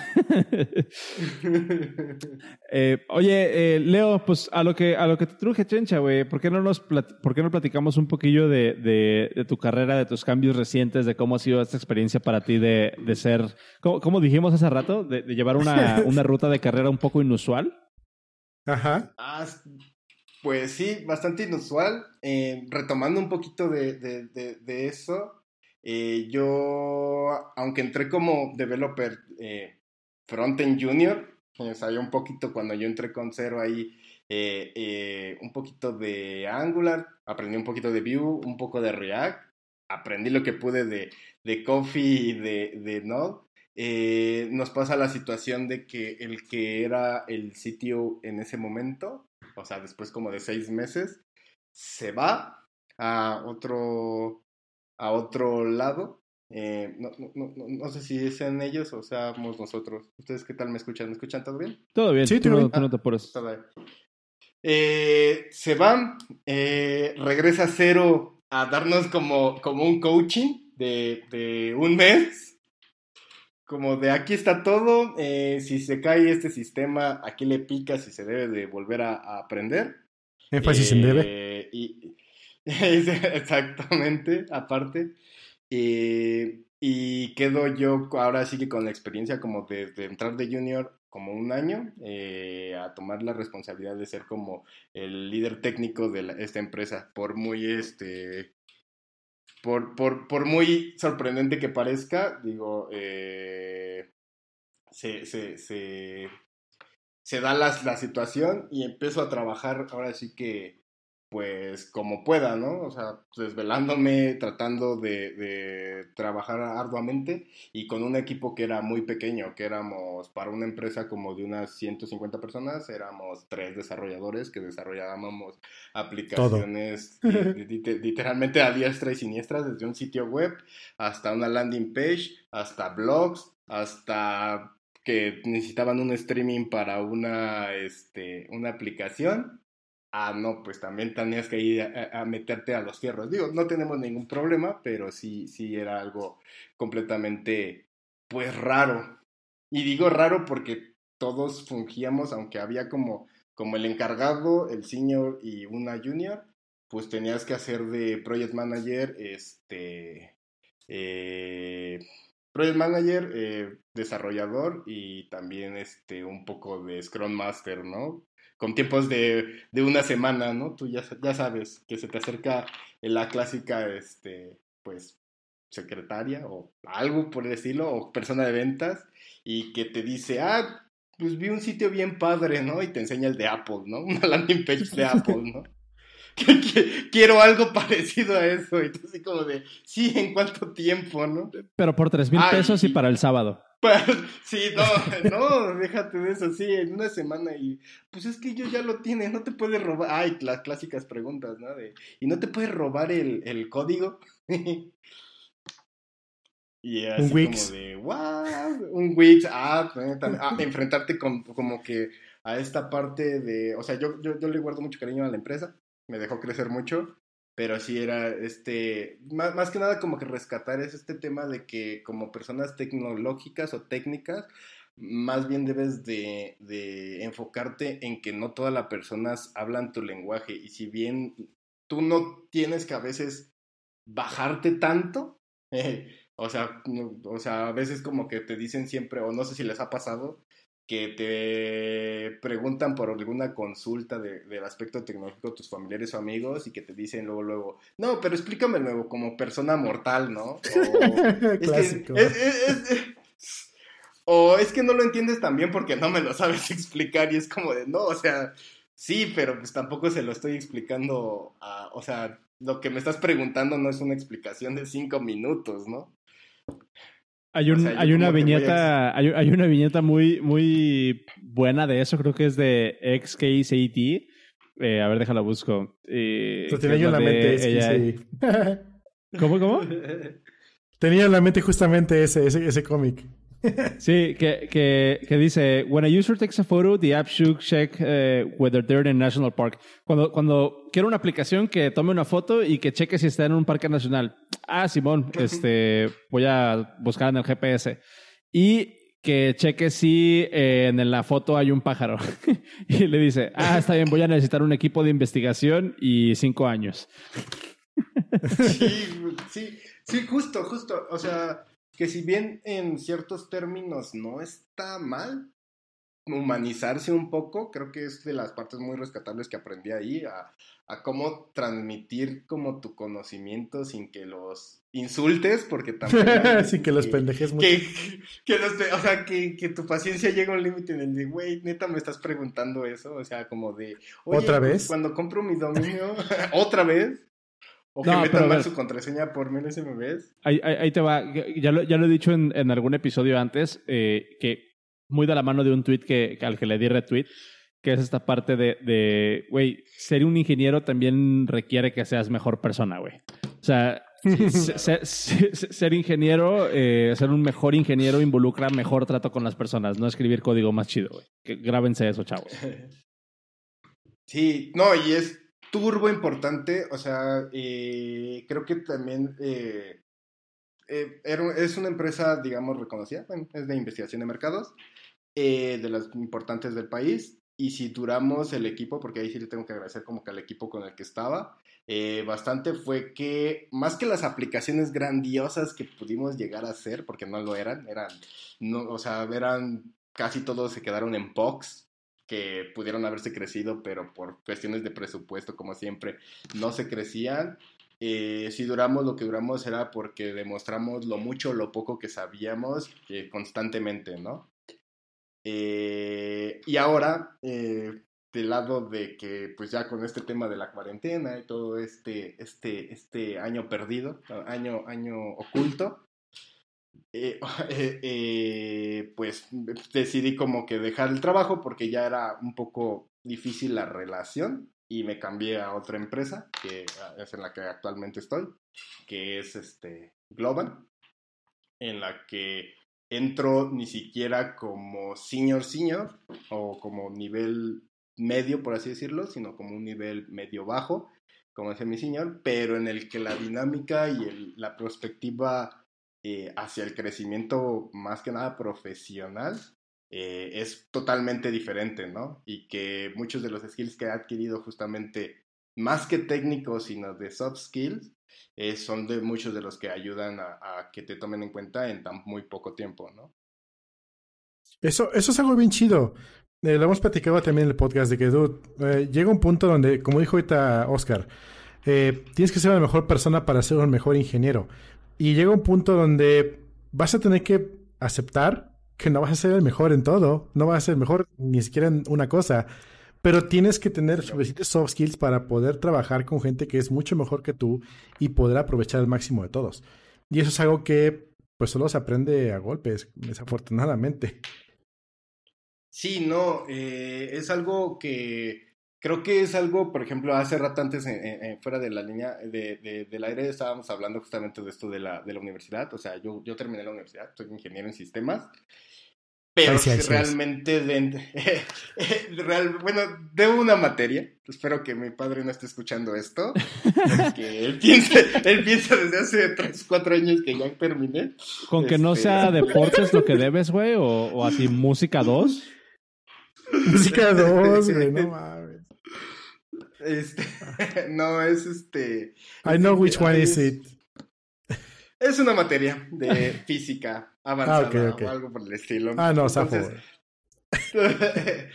Eh, oye, eh, Leo, pues a lo que a lo que te truje, Chencha, güey, ¿por qué no nos por qué no platicamos un poquillo de, de, de tu carrera, de tus cambios recientes, de cómo ha sido esta experiencia para ti de, de ser, ¿cómo, cómo dijimos hace rato? De, de llevar una, una ruta de carrera un poco inusual. Ajá. Ah, pues sí, bastante inusual. Eh, retomando un poquito de, de- de- de eso, eh, yo, aunque entré como developer eh, frontend junior, eh, sabía un poquito cuando yo entré con cero ahí, eh, un poquito de Angular, aprendí un poquito de Vue, un poco de React, aprendí lo que pude de, de Coffee y de, de Node. Nos pasa la situación de que el que era el sitio en ese momento, o sea, después como de seis meses, se va a otro, a otro lado. Eh, no, no, no, no- no sé si sean ellos o seamos nosotros. ¿Ustedes qué tal me escuchan? ¿Me escuchan todo bien? Todo bien, Sí, tú, todo no, bien. tú no te apures. Eh, se van, eh, regresa Cero a darnos como, como un coaching de, de un mes. Como de aquí está todo, eh, si se cae este sistema, aquí le picas y se debe de volver a, a aprender. Énfasis en debe. Eh, y, exactamente, aparte. Eh, y quedo yo ahora sí que con la experiencia como de, entrar de junior como un año eh, a tomar la responsabilidad de ser como el líder técnico de la- esta empresa. Por muy este por, por, por muy sorprendente que parezca, digo, eh, se, se, se, se da la, la situación y empiezo a trabajar ahora sí que pues como pueda, ¿no? O sea, desvelándome, tratando de, de trabajar arduamente y con un equipo que era muy pequeño, que éramos para una empresa como de unas 150 personas, éramos tres desarrolladores que desarrollábamos aplicaciones li- li- literalmente a diestra y siniestra, desde un sitio web hasta una landing page, hasta blogs, hasta que necesitaban un streaming para una, este, una aplicación. Ah, no, pues también tenías que ir a, meterte a los fierros. Digo, no tenemos ningún problema, pero sí, sí era algo completamente, pues raro. Y digo raro porque todos fungíamos, aunque había como, como el encargado, el senior y una junior, pues tenías que hacer de project manager, este, eh, project manager, eh, desarrollador y también este, un poco de Scrum Master, ¿no? Con tiempos de, de una semana, ¿no? Tú ya, ya sabes que se te acerca la clásica, este, pues, secretaria o algo por el estilo, o persona de ventas, y que te dice, ah, pues vi un sitio bien padre, ¿no? Y te enseña el de Apple, ¿no? Una landing page de Apple, ¿no? Que- que- Quiero algo parecido a eso, y tú así como de, sí, ¿en cuánto tiempo, no? Pero por tres mil pesos y y- para el sábado. Sí, no, no, déjate de eso, sí, en una semana y pues es que yo ya lo tiene, no te puedes robar, ay, las clásicas preguntas, ¿no? De, y no te puedes robar el, el código. y así Wix. como de, wow, un Wix, ah, también, ah, enfrentarte con, como que a esta parte de, o sea, yo, yo, yo le guardo mucho cariño a la empresa, me dejó crecer mucho, pero sí era este, más, más que nada como que rescatar es este tema de que como personas tecnológicas o técnicas, más bien debes de, de enfocarte en que no todas las personas hablan tu lenguaje. Y si bien tú no tienes que a veces bajarte tanto, eh, o sea, o sea, a veces como que te dicen siempre, o no sé si les ha pasado, que te preguntan por alguna consulta de- del aspecto tecnológico tus familiares o amigos y que te dicen luego, luego, no, pero explícame luego como persona mortal, ¿no? O, es que- Clásico. es- es- es- o es que no lo entiendes también porque no me lo sabes explicar y es como de, no, o sea, sí, pero pues tampoco se lo estoy explicando, a, o sea, lo que me estás preguntando no es una explicación de cinco minutos, ¿no? Hay, un, O sea, yo hay una a- viñeta, hay, hay una viñeta muy, muy buena de eso, creo que es de XKCT. Eh, a ver, déjala busco. Eh, tenía yo en la mente. ella- sí. ¿Cómo, cómo? tenía en la mente justamente ese, ese, ese cómic. Sí, que, que, que dice, when a user takes a photo, the app should check eh, whether they're in a national park. Cuando, cuando quiero una aplicación que tome una foto y que cheque si está en un parque nacional. Ah, Simón, este, voy a buscar en el GPS. Y que cheque si eh, en la foto hay un pájaro. y le dice, ah, está bien, voy a necesitar un equipo de investigación y cinco años. Sí, sí, sí, justo, justo. O sea, que si bien en ciertos términos no está mal humanizarse un poco, creo que es de las partes muy rescatables que aprendí ahí, a, a cómo transmitir como tu conocimiento sin que los insultes, porque también... Sin que los pendejes mucho. que, que los o sea, que, que tu paciencia llega a un límite en el de, güey, neta me estás preguntando eso, o sea, como de, oye, ¿Otra pues, vez? cuando compro mi dominio, ¿otra vez? O que No, metan mal su contraseña por menos MBs. Ahí, ahí, ahí te va. Ya lo, ya lo he dicho en, en algún episodio antes, eh, que muy de la mano de un tweet que, al que le di retweet, que es esta parte de, de, güey, ser un ingeniero también requiere que seas mejor persona, güey. O sea, se- se- se- ser ingeniero, eh, ser un mejor ingeniero involucra mejor trato con las personas, no escribir código más chido, güey. Grábense eso, chavos. Sí, no, y es turbo importante, o sea, eh, creo que también eh, eh, es una empresa, digamos, reconocida, es de investigación de mercados, de las importantes del país, y si duramos el equipo, porque ahí sí le tengo que agradecer como que al equipo con el que estaba, bastante fue que, más que las aplicaciones grandiosas que pudimos llegar a hacer, porque no lo eran, eran, no, o sea, eran, casi todos se quedaron en POX, que pudieron haberse crecido, pero por cuestiones de presupuesto, como siempre, no se crecían. Eh, si duramos lo que duramos era porque demostramos lo mucho o lo poco que sabíamos eh, constantemente, ¿no? Eh, y ahora, eh, del lado de que, pues ya con este tema de la cuarentena y todo este, este, este año perdido, año, año oculto, eh, eh, eh, pues decidí como que dejar el trabajo porque ya era un poco difícil la relación y me cambié a otra empresa que ah, es en la que actualmente estoy, que es este Global, en la que entro ni siquiera como senior senior o como nivel medio, por así decirlo, sino como un nivel medio bajo, como es mi senior, pero en el que la dinámica y la perspectiva eh, hacia el crecimiento más que nada profesional eh, es totalmente diferente, ¿no? Y que muchos de los skills que he adquirido justamente, más que técnicos, sino de soft skills, eh, son de muchos de los que ayudan a, que te tomen en cuenta en tan muy poco tiempo, ¿no? Eso, eso es algo bien chido. Lo hemos platicado también en el podcast de que, dude, llega un punto donde, como dijo ahorita Oscar, tienes que ser la mejor persona para ser un mejor ingeniero. Y llega un punto donde vas a tener que aceptar que no vas a ser el mejor en todo, no vas a ser mejor ni siquiera en una cosa, pero tienes que tener suficientes soft skills para poder trabajar con gente que es mucho mejor que tú y poder aprovechar el máximo de todos. Y eso es algo que pues solo se aprende a golpes, desafortunadamente. Sí, no, eh, es algo que creo que es algo, por ejemplo, hace rato antes, en- en- en- fuera de la línea de, de- del aire, estábamos hablando justamente de esto de la, de la universidad. O sea, yo, yo terminé la universidad, soy ingeniero en sistemas. Pero sí, sí, realmente, de- real- bueno, debo una materia. Espero que mi padre no esté escuchando esto. Que él piensa, él piensa desde hace 3, 4 años que ya terminé. Con que no Este- sea deportes lo que debes, güey, o, o así música 2. Música 2, güey, no mames. Este, no, es este. I know which one es- is it. Es una materia de física avanzada Ah, ok. o algo por el estilo. Ah, no. Entonces,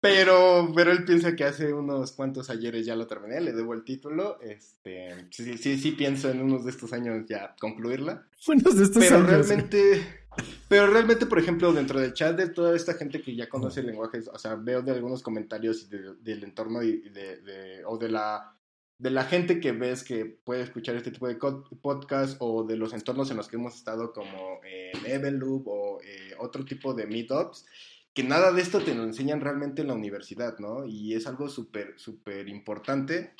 pero, pero él piensa que hace unos cuantos ayeres ya lo terminé, le debo el título. Este, sí, sí, sí pienso en unos de estos años ya concluirla. Buenos de estos Pero años. realmente, pero realmente, por ejemplo, dentro del chat de toda esta gente que ya conoce el lenguaje, o sea, veo de algunos comentarios de- del entorno y de, de- o de la de la gente que ves que puede escuchar este tipo de podcast o de los entornos en los que hemos estado como en Evenloop o eh, otro tipo de meetups, que nada de esto te lo enseñan realmente en la universidad, ¿no? Y es algo súper, súper importante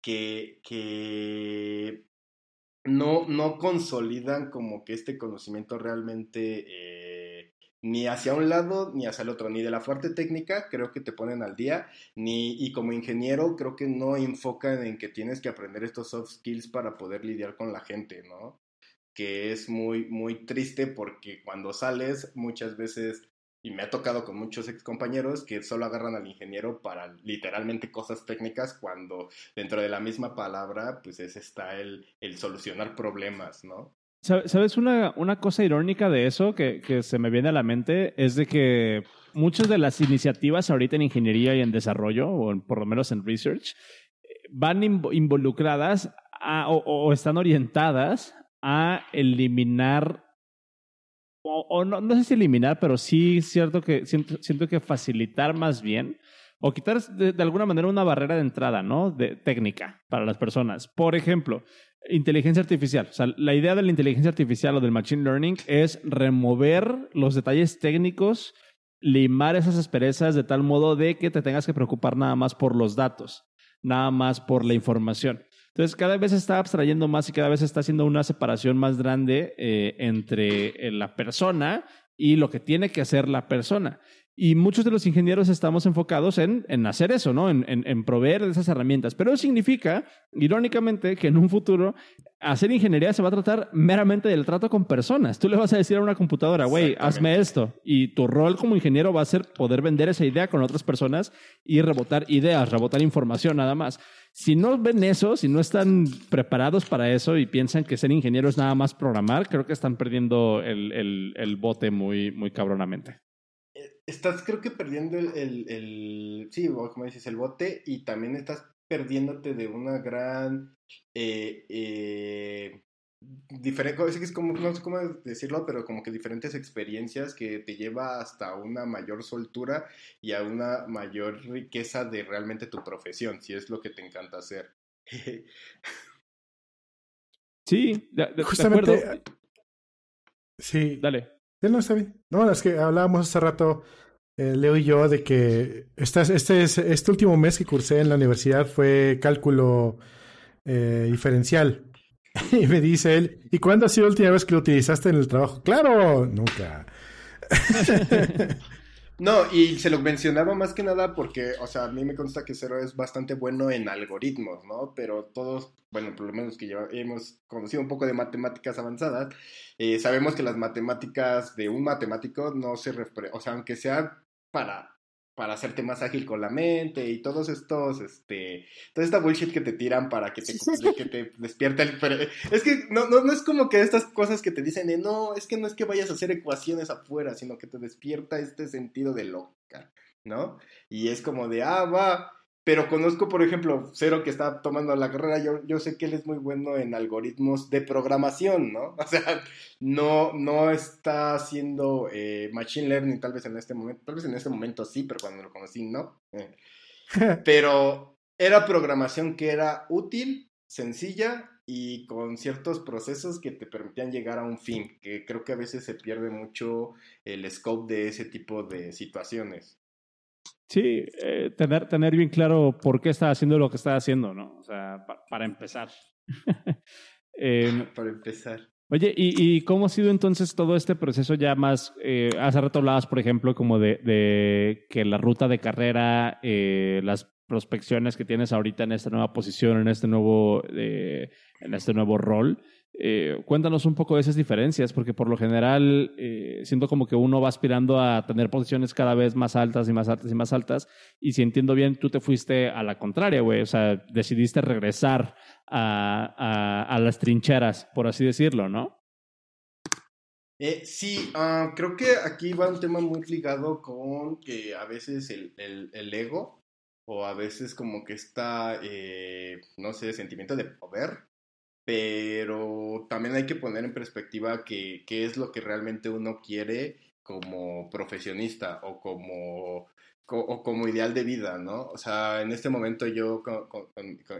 que, que no, no consolidan como que este conocimiento realmente eh, ni hacia un lado ni hacia el otro, ni de la fuerte técnica creo que te ponen al día, ni y como ingeniero creo que no enfocan en que tienes que aprender estos soft skills para poder lidiar con la gente, ¿no? Que es muy, muy triste porque cuando sales muchas veces y me ha tocado con muchos ex compañeros que solo agarran al ingeniero para literalmente cosas técnicas cuando dentro de la misma palabra pues es está el, el solucionar problemas, ¿no? ¿Sabes una, una cosa irónica de eso que, que, se me viene a la mente? Es de que muchas de las iniciativas ahorita en ingeniería y en desarrollo, o por lo menos en research, van involucradas o, o, están orientadas a eliminar o, no, no, sé si eliminar, pero sí cierto que siento, que facilitar más bien o quitar de, alguna manera una barrera de entrada, ¿no? De técnica para las personas. Por ejemplo, inteligencia artificial. O sea, la idea de la inteligencia artificial o del machine learning es remover los detalles técnicos, limar esas asperezas de tal modo de que te tengas que preocupar nada más por los datos, nada más por la información. Entonces, cada vez se está abstrayendo más y cada vez se está haciendo una separación más grande eh, entre eh, la persona y lo que tiene que hacer la persona. Y muchos de los ingenieros estamos enfocados en, en hacer eso, ¿no? En, en, en, proveer esas herramientas. Pero eso significa, irónicamente, que en un futuro hacer ingeniería se va a tratar meramente del trato con personas. Tú le vas a decir a una computadora, güey, hazme esto. Y tu rol como ingeniero va a ser poder vender esa idea con otras personas y rebotar ideas, rebotar información nada más. Si no ven eso, si no están preparados para eso y piensan que ser ingeniero es nada más programar, creo que están perdiendo el, el, el bote muy, muy cabronamente estás creo que perdiendo el, el, el, sí, como dices, el bote y también estás perdiéndote de una gran eh, eh, diferente, es como, no sé cómo decirlo, pero como que diferentes experiencias que te lleva hasta una mayor soltura y a una mayor riqueza de realmente tu profesión, si es lo que te encanta hacer. sí, de, Justamente, Sí. Dale. No está bien. No, es que hablábamos hace rato, eh, Leo y yo, de que este, este, este último mes que cursé en la universidad fue cálculo eh, diferencial. Y me dice él, ¿y cuándo ha sido la última vez que lo utilizaste en el trabajo? Claro, nunca. No, y se lo mencionaba más que nada porque, o sea, a mí me consta que Cero es bastante bueno en algoritmos, ¿no? Pero todos, bueno, por lo menos que ya hemos conocido un poco de matemáticas avanzadas, eh, sabemos que las matemáticas de un matemático no se... O sea, aunque sea para para hacerte más ágil con la mente y todos estos, este, toda esta bullshit que te tiran para que te, que te despierte el... Es que no, no, no es como que estas cosas que te dicen de, no, es que no es que vayas a hacer ecuaciones afuera, sino que te despierta este sentido de loca, ¿no? Y es como de, ah, va, pero conozco, por ejemplo, Cero que está tomando la carrera, yo, yo sé que él es muy bueno en algoritmos de programación, ¿no? O sea, no, no está haciendo eh, machine learning tal vez en este momento, tal vez en este momento sí, pero cuando lo conocí no. Eh. pero era programación que era útil, sencilla y con ciertos procesos que te permitían llegar a un fin, que creo que a veces se pierde mucho el scope de ese tipo de situaciones. Sí, eh, tener, tener bien claro por qué está haciendo lo que está haciendo, ¿no? O sea, para empezar. Em, para empezar. Oye, ¿y, ¿y, cómo ha sido entonces todo este proceso ya más? Eh, hace rato hablabas, por ejemplo, como de, de que la ruta de carrera, eh, las prospecciones que tienes ahorita en esta nueva posición, en este nuevo, eh, en este nuevo rol. Eh, cuéntanos un poco de esas diferencias, porque por lo general eh, siento como que uno va aspirando a tener posiciones cada vez más altas y más altas y más altas. Y si entiendo bien, tú te fuiste a la contraria, güey. O sea, decidiste regresar a, las trincheras, por así decirlo, ¿no? Eh, sí, uh, creo que aquí va un tema muy ligado con que a veces el ego o a veces como que está, eh, no sé, sentimiento de poder pero también hay que poner en perspectiva qué es lo que realmente uno quiere como profesionista o como o como ideal de vida, ¿no? O sea, en este momento yo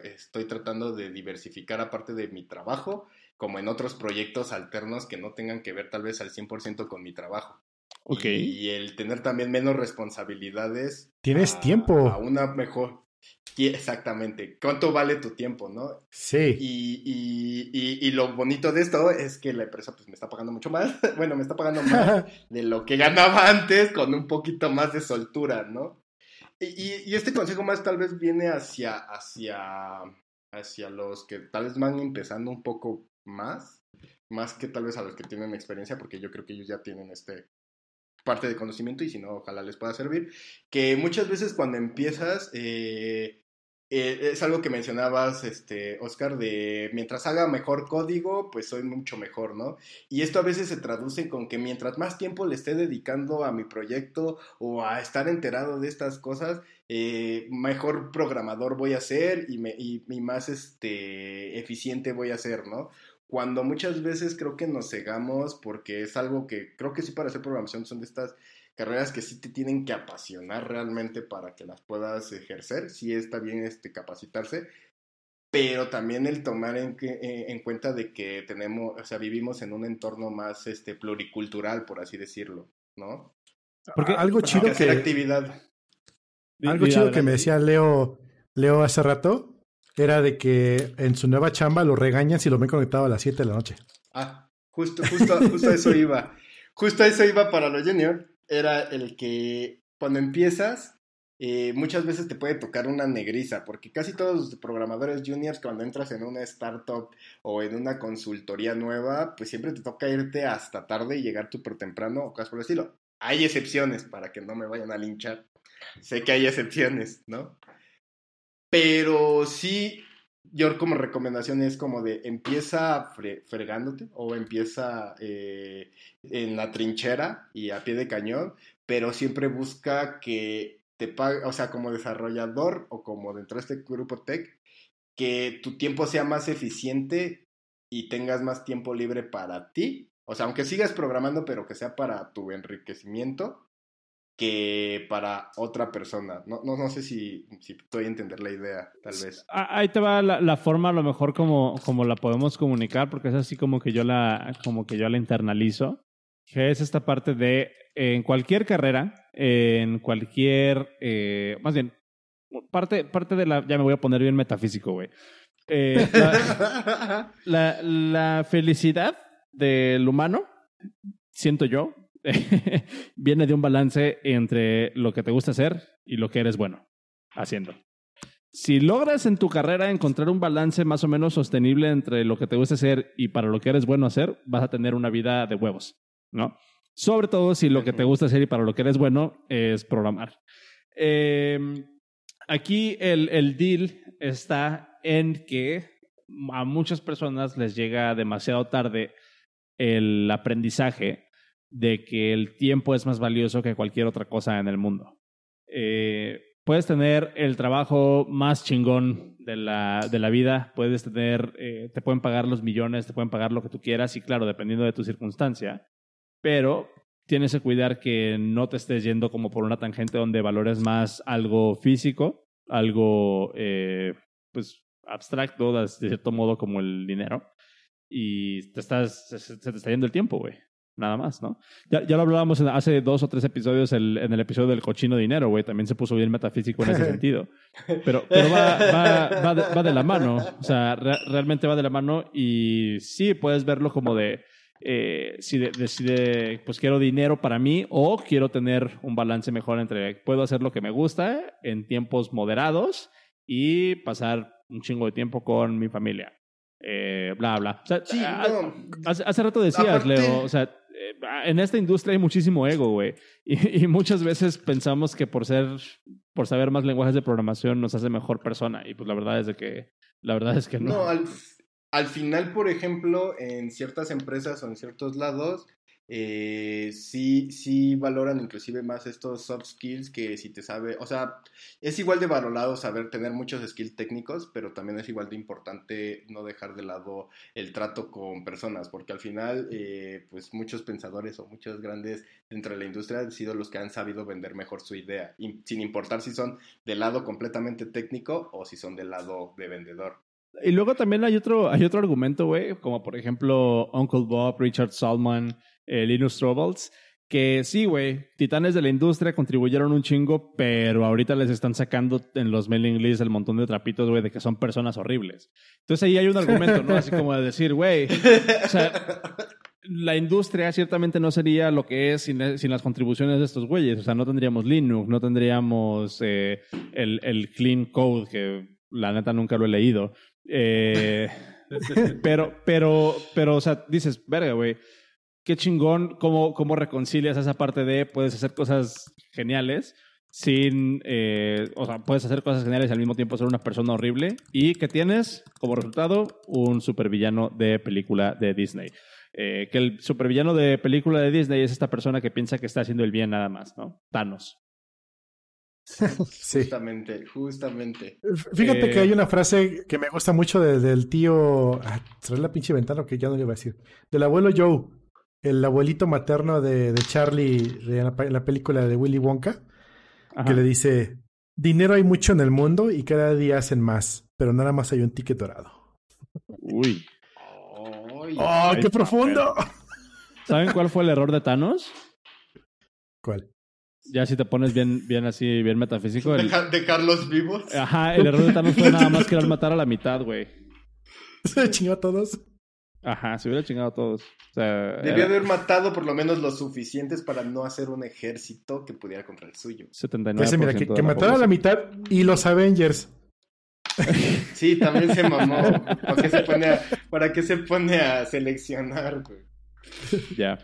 estoy tratando de diversificar aparte de mi trabajo, como en otros proyectos alternos que no tengan que ver tal vez al 100% con mi trabajo. Ok. Y, el tener también menos responsabilidades. Tienes tiempo. A una mejor. Exactamente. ¿Cuánto vale tu tiempo, no? Sí. Y, y, y, lo bonito de esto es que la empresa pues me está pagando mucho más. bueno, me está pagando más de lo que ganaba antes con un poquito más de soltura, ¿no? Y, este consejo más tal vez viene hacia, hacia, hacia los que tal vez van empezando un poco más, más que tal vez a los que tienen experiencia, porque yo creo que ellos ya tienen este parte de conocimiento y si no, ojalá les pueda servir, que muchas veces cuando empiezas, eh, eh, es algo que mencionabas, este, Oscar, de mientras haga mejor código, pues soy mucho mejor, ¿no? Y esto a veces se traduce con que mientras más tiempo le esté dedicando a mi proyecto o a estar enterado de estas cosas, eh, mejor programador voy a ser y, me, y, más este, eficiente voy a ser, ¿no? Cuando muchas veces creo que nos cegamos porque es algo que creo que sí para hacer programación son de estas carreras que sí te tienen que apasionar realmente para que las puedas ejercer, sí está bien este, capacitarse, pero también el tomar en, eh, en, cuenta de que tenemos, o sea, vivimos en un entorno más este, pluricultural, por así decirlo, ¿no? Porque algo chido que... actividad. Algo chido que me decía Leo, Leo hace rato, era de que en su nueva chamba lo regañan si lo ven conectado a las 7 de la noche. Ah, justo, justo, justo eso iba. Justo eso iba para los juniors. Era el que cuando empiezas, eh, muchas veces te puede tocar una negriza, porque casi todos los programadores juniors, cuando entras en una startup o en una consultoría nueva, pues siempre te toca irte hasta tarde y llegar súper temprano o cosas por el estilo. Hay excepciones para que no me vayan a linchar. Sé que hay excepciones, ¿no? Pero sí, yo como recomendación es como de empieza fregándote o empieza eh, en la trinchera y a pie de cañón, pero siempre busca que te pague, o sea, como desarrollador o como dentro de este grupo tech, que tu tiempo sea más eficiente y tengas más tiempo libre para ti. O sea, aunque sigas programando, pero que sea para tu enriquecimiento que para otra persona. No, no, no sé si, si estoy a entender la idea, tal vez. Ahí te va la, forma, a lo mejor, como, como la podemos comunicar, porque es así como que yo la, como que yo la internalizo. Que es esta parte de en cualquier carrera, en cualquier. Eh, más bien, parte, parte de la. Ya me voy a poner bien metafísico, güey. Eh, la, la felicidad del humano, siento yo, viene de un balance entre lo que te gusta hacer y lo que eres bueno haciendo. Si logras en tu carrera encontrar un balance más o menos sostenible entre lo que te gusta hacer y para lo que eres bueno hacer, vas a tener una vida de huevos, ¿no? Sobre todo si lo que te gusta hacer y para lo que eres bueno es programar. Em, aquí el, el deal está en que a muchas personas les llega demasiado tarde el aprendizaje de que el tiempo es más valioso que cualquier otra cosa en el mundo. Eh, puedes tener el trabajo más chingón de la, de la vida, puedes tener, eh, te pueden pagar los millones, te pueden pagar lo que tú quieras y claro, dependiendo de tu circunstancia, pero tienes que cuidar que no te estés yendo como por una tangente donde valores más algo físico, algo eh, pues abstracto de cierto modo como el dinero y te estás, se te está yendo el tiempo, güey nada más, ¿no? Ya, ya lo hablábamos hace dos o tres episodios en el episodio del cochino dinero, güey. También se puso bien metafísico en ese sentido. Pero, pero va, va, va, de, va, de, la mano. O sea, realmente va de la mano y sí, puedes verlo como de... Eh, si decide, pues quiero dinero para mí o quiero tener un balance mejor entre puedo hacer lo que me gusta en tiempos moderados y pasar un chingo de tiempo con mi familia. Eh, bla, bla. O sea, sí, hace, hace, rato decías, Leo, o sea, en esta industria hay muchísimo ego, güey. Y, muchas veces pensamos que por ser, por saber más lenguajes de programación nos hace mejor persona. Y pues la verdad es que, la verdad es que no. No, al final, por ejemplo, en ciertas empresas o en ciertos lados, eh, sí, sí valoran inclusive más estos soft skills que si te sabe, o sea, es igual de valorado saber tener muchos skills técnicos, pero también es igual de importante no dejar de lado el trato con personas, porque al final, eh, pues muchos pensadores o muchos grandes dentro de la industria han sido los que han sabido vender mejor su idea, sin importar si son del lado completamente técnico o si son del lado de vendedor. Y luego también hay otro, hay otro argumento, güey, como por ejemplo Uncle Bob, Richard Salman, eh, Linus Torvalds, que sí, güey, titanes de la industria contribuyeron un chingo, pero ahorita les están sacando en los mailing lists el montón de trapitos, güey, de que son personas horribles. Entonces ahí hay un argumento, ¿no? Así como de decir, güey, o sea, la industria ciertamente no sería lo que es sin, sin las contribuciones de estos güeyes. O sea, no tendríamos Linux, no tendríamos eh, el, el Clean Code, que la neta nunca lo he leído. Eh, pero, pero, pero, o sea, dices, verga, güey, qué chingón cómo, cómo reconcilias esa parte de puedes hacer cosas geniales sin, eh, o sea, puedes hacer cosas geniales y al mismo tiempo ser una persona horrible y que tienes como resultado un supervillano de película de Disney. Eh, que el supervillano de película de Disney es esta persona que piensa que está haciendo el bien nada más, ¿no? Thanos. sí. Justamente, justamente. Fíjate Eh, que hay una frase que me gusta mucho de- del tío. Ah, trae la pinche ventana que ya no le iba a decir. Del abuelo Joe, el abuelito materno de, de Charlie de la, pa- en la película de Willy Wonka, Ajá. que le dice: Dinero hay mucho en el mundo y cada día hacen más, pero nada más hay un ticket dorado. Uy. Ay, ¡Oh, qué profundo! ¿Saben cuál fue el error de Thanos? ¿Cuál? Ya si te pones bien, bien así, bien metafísico. El, de Carlos Vivos. ajá, el error de Thanos fue nada más querer matar a la mitad, güey. Se chingó a todos. Ajá, se hubiera chingado a todos. O sea, Debió era haber matado por lo menos lo suficientes para no hacer un ejército que pudiera contra el suyo. 79% Ese, mira, que, que la matara a la mitad y los Avengers. Sí, también se mamó. ¿Para qué se pone a, para qué se pone a seleccionar, güey? Ya.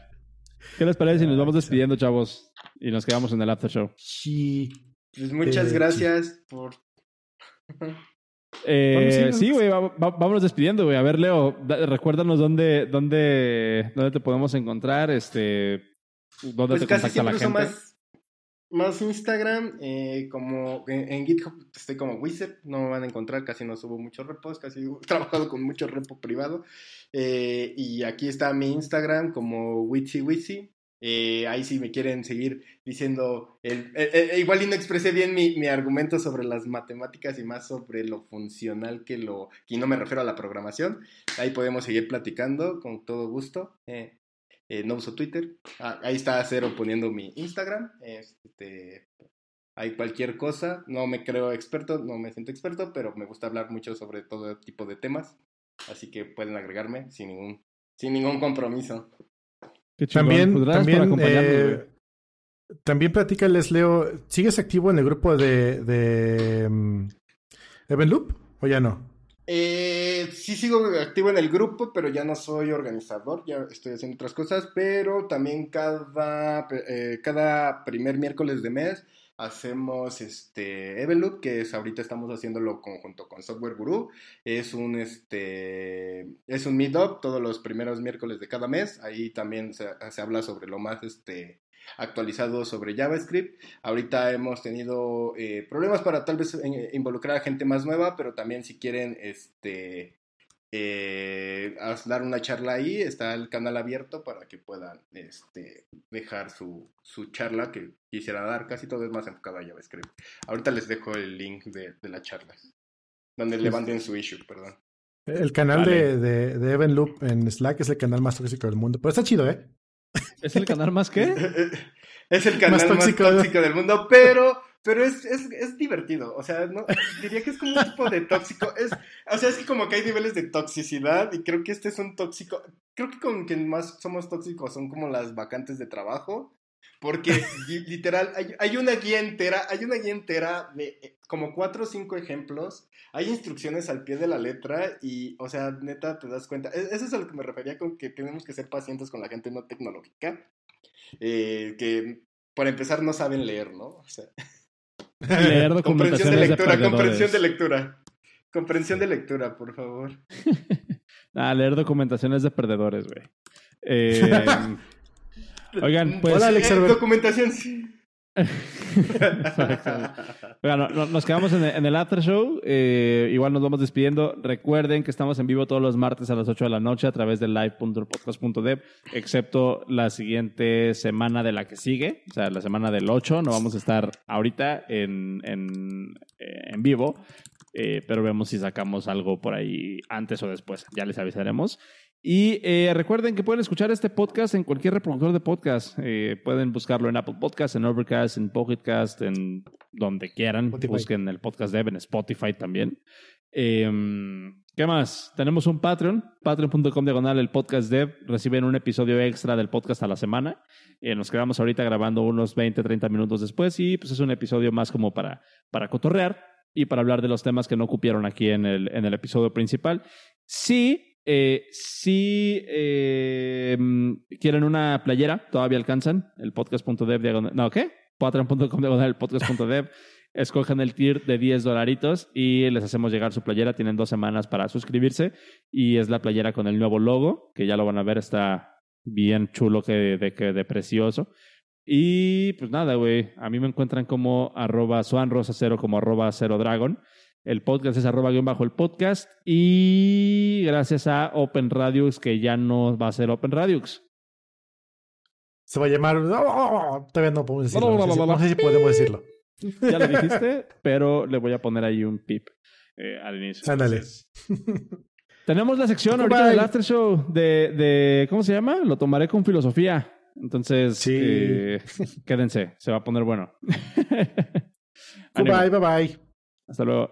¿Qué les parece si nos Ah, vamos despidiendo, chavos? Y nos quedamos en el after show. Sí. Pues muchas Eh, gracias por... Eh, sí, sí, vamos. güey, va- va- vámonos despidiendo, güey. A ver, Leo, da- recuérdanos dónde, dónde, dónde te podemos encontrar, este, dónde Pues te casi contacta la gente. más, más Instagram, eh, como en, en GitHub estoy como Wizard, no me van a encontrar, casi no subo muchos repos, casi he trabajado con mucho repo privado. Eh, y aquí está mi Instagram como WitsyWitsy. Eh, ahí si me quieren seguir diciendo, el, eh, eh, igual y no expresé bien mi, mi argumento sobre las matemáticas y más sobre lo funcional que lo, y no me refiero a la programación, ahí podemos seguir platicando con todo gusto. No uso Twitter. Ah, ahí está Cero poniendo mi Instagram. Este, hay cualquier cosa. No me creo experto, no me siento experto, pero me gusta hablar mucho sobre todo tipo de temas. Así que pueden agregarme sin ningún, sin ningún compromiso. Qué chingón. También, Pues gracias también, eh, también platícales, Leo. ¿Sigues activo en el grupo de, de mm, Evenloop o ya no? Eh, sí sigo activo en el grupo, pero ya no soy organizador, ya estoy haciendo otras cosas, pero también cada, eh, cada primer miércoles de mes hacemos este Evenloop, que es ahorita estamos haciéndolo conjunto con Software Guru. Es un este es un meetup todos los primeros miércoles de cada mes. Ahí también se, se habla sobre lo más este actualizado sobre JavaScript. Ahorita hemos tenido eh, problemas para tal vez eh, involucrar a gente más nueva, pero también si quieren este eh, haz- dar una charla ahí, está el canal abierto para que puedan este, dejar su, su charla que quisiera dar. Casi todo es más enfocado a JavaScript. Ahorita les dejo el link de, de la charla, donde levanten su issue, perdón. El canal Vale. de, de, de Evenloop en Slack es el canal más tóxico del mundo. Pero está chido, ¿eh? ¿Es el canal más qué? Es el canal más tóxico. tóxico, del mundo, pero, pero es, es, es divertido. O sea, no, diría que es como un tipo de tóxico. Es, o sea, es que como que hay niveles de toxicidad y creo que este es un tóxico. Creo que con quien más somos tóxicos son como las vacantes de trabajo. Porque li- literal, hay, hay una guía entera, hay una guía entera de eh, como cuatro o cinco ejemplos. Hay instrucciones al pie de la letra y, o sea, neta, te das cuenta. E- Eso es a lo que me refería con que tenemos que ser pacientes con la gente no tecnológica. eh, que, para empezar, no saben leer, ¿no? O sea, Leer comprensión de lectura, comprensión de lectura. Comprensión de lectura, por favor. Ah, leer documentaciones de perdedores, güey. Eh, Oigan, pues. Hola, Alex Eh, Herbert. documentación, sí. Nos quedamos en el, en el after show. Eh, igual nos vamos despidiendo. Recuerden que estamos en vivo todos los martes a las 8 de la noche a través de live.podcast.dev, excepto la siguiente semana de la que sigue, o sea, la semana del 8. No vamos a estar ahorita en, en, eh, en vivo, eh, pero vemos si sacamos algo por ahí antes o después. Ya les avisaremos. Y eh, recuerden que pueden escuchar este podcast en cualquier reproductor de podcast. Eh, pueden buscarlo en Apple Podcast, en Overcast, en Pocketcast, en donde quieran. Spotify. Busquen el podcast Dev en Spotify también. Eh, ¿Qué más? Tenemos un Patreon, patreon.com diagonal el podcast dev. Reciben un episodio extra del podcast a la semana. Eh, nos quedamos ahorita grabando unos 20, 30 minutos después y pues es un episodio más como para, para cotorrear y para hablar de los temas que no cupieron aquí en el, en el episodio principal. Sí, eh, si eh, mm, quieren una playera, todavía alcanzan. El podcast.dev diagonal. No, ¿qué? Patreon.com diagonal el podcast.dev. Escogen el tier de 10 dolaritos y les hacemos llegar su playera. Tienen dos semanas para suscribirse y es la playera con el nuevo logo, que ya lo van a ver, está bien chulo que de, que de precioso. Y pues nada, güey, a mí me encuentran como arroba cero como arroba cero dragon. El podcast es arroba guion bajo el podcast. Y gracias a Open Radiux, que ya no va a ser Open Radiux. Se va a llamar. ¡Oh! Todavía no podemos decirlo. No, no, No, sé si- no, no, no sé si podemos decirlo. Ya lo dijiste, pero le voy a poner ahí un pip eh, al inicio. Ándale. Tenemos la sección ahorita del After Show de, de. ¿Cómo se llama? Lo tomaré con filosofía. Entonces, Sí. eh, quédense, se va a poner bueno. Ánimo. Bye, bye, bye. Hasta luego.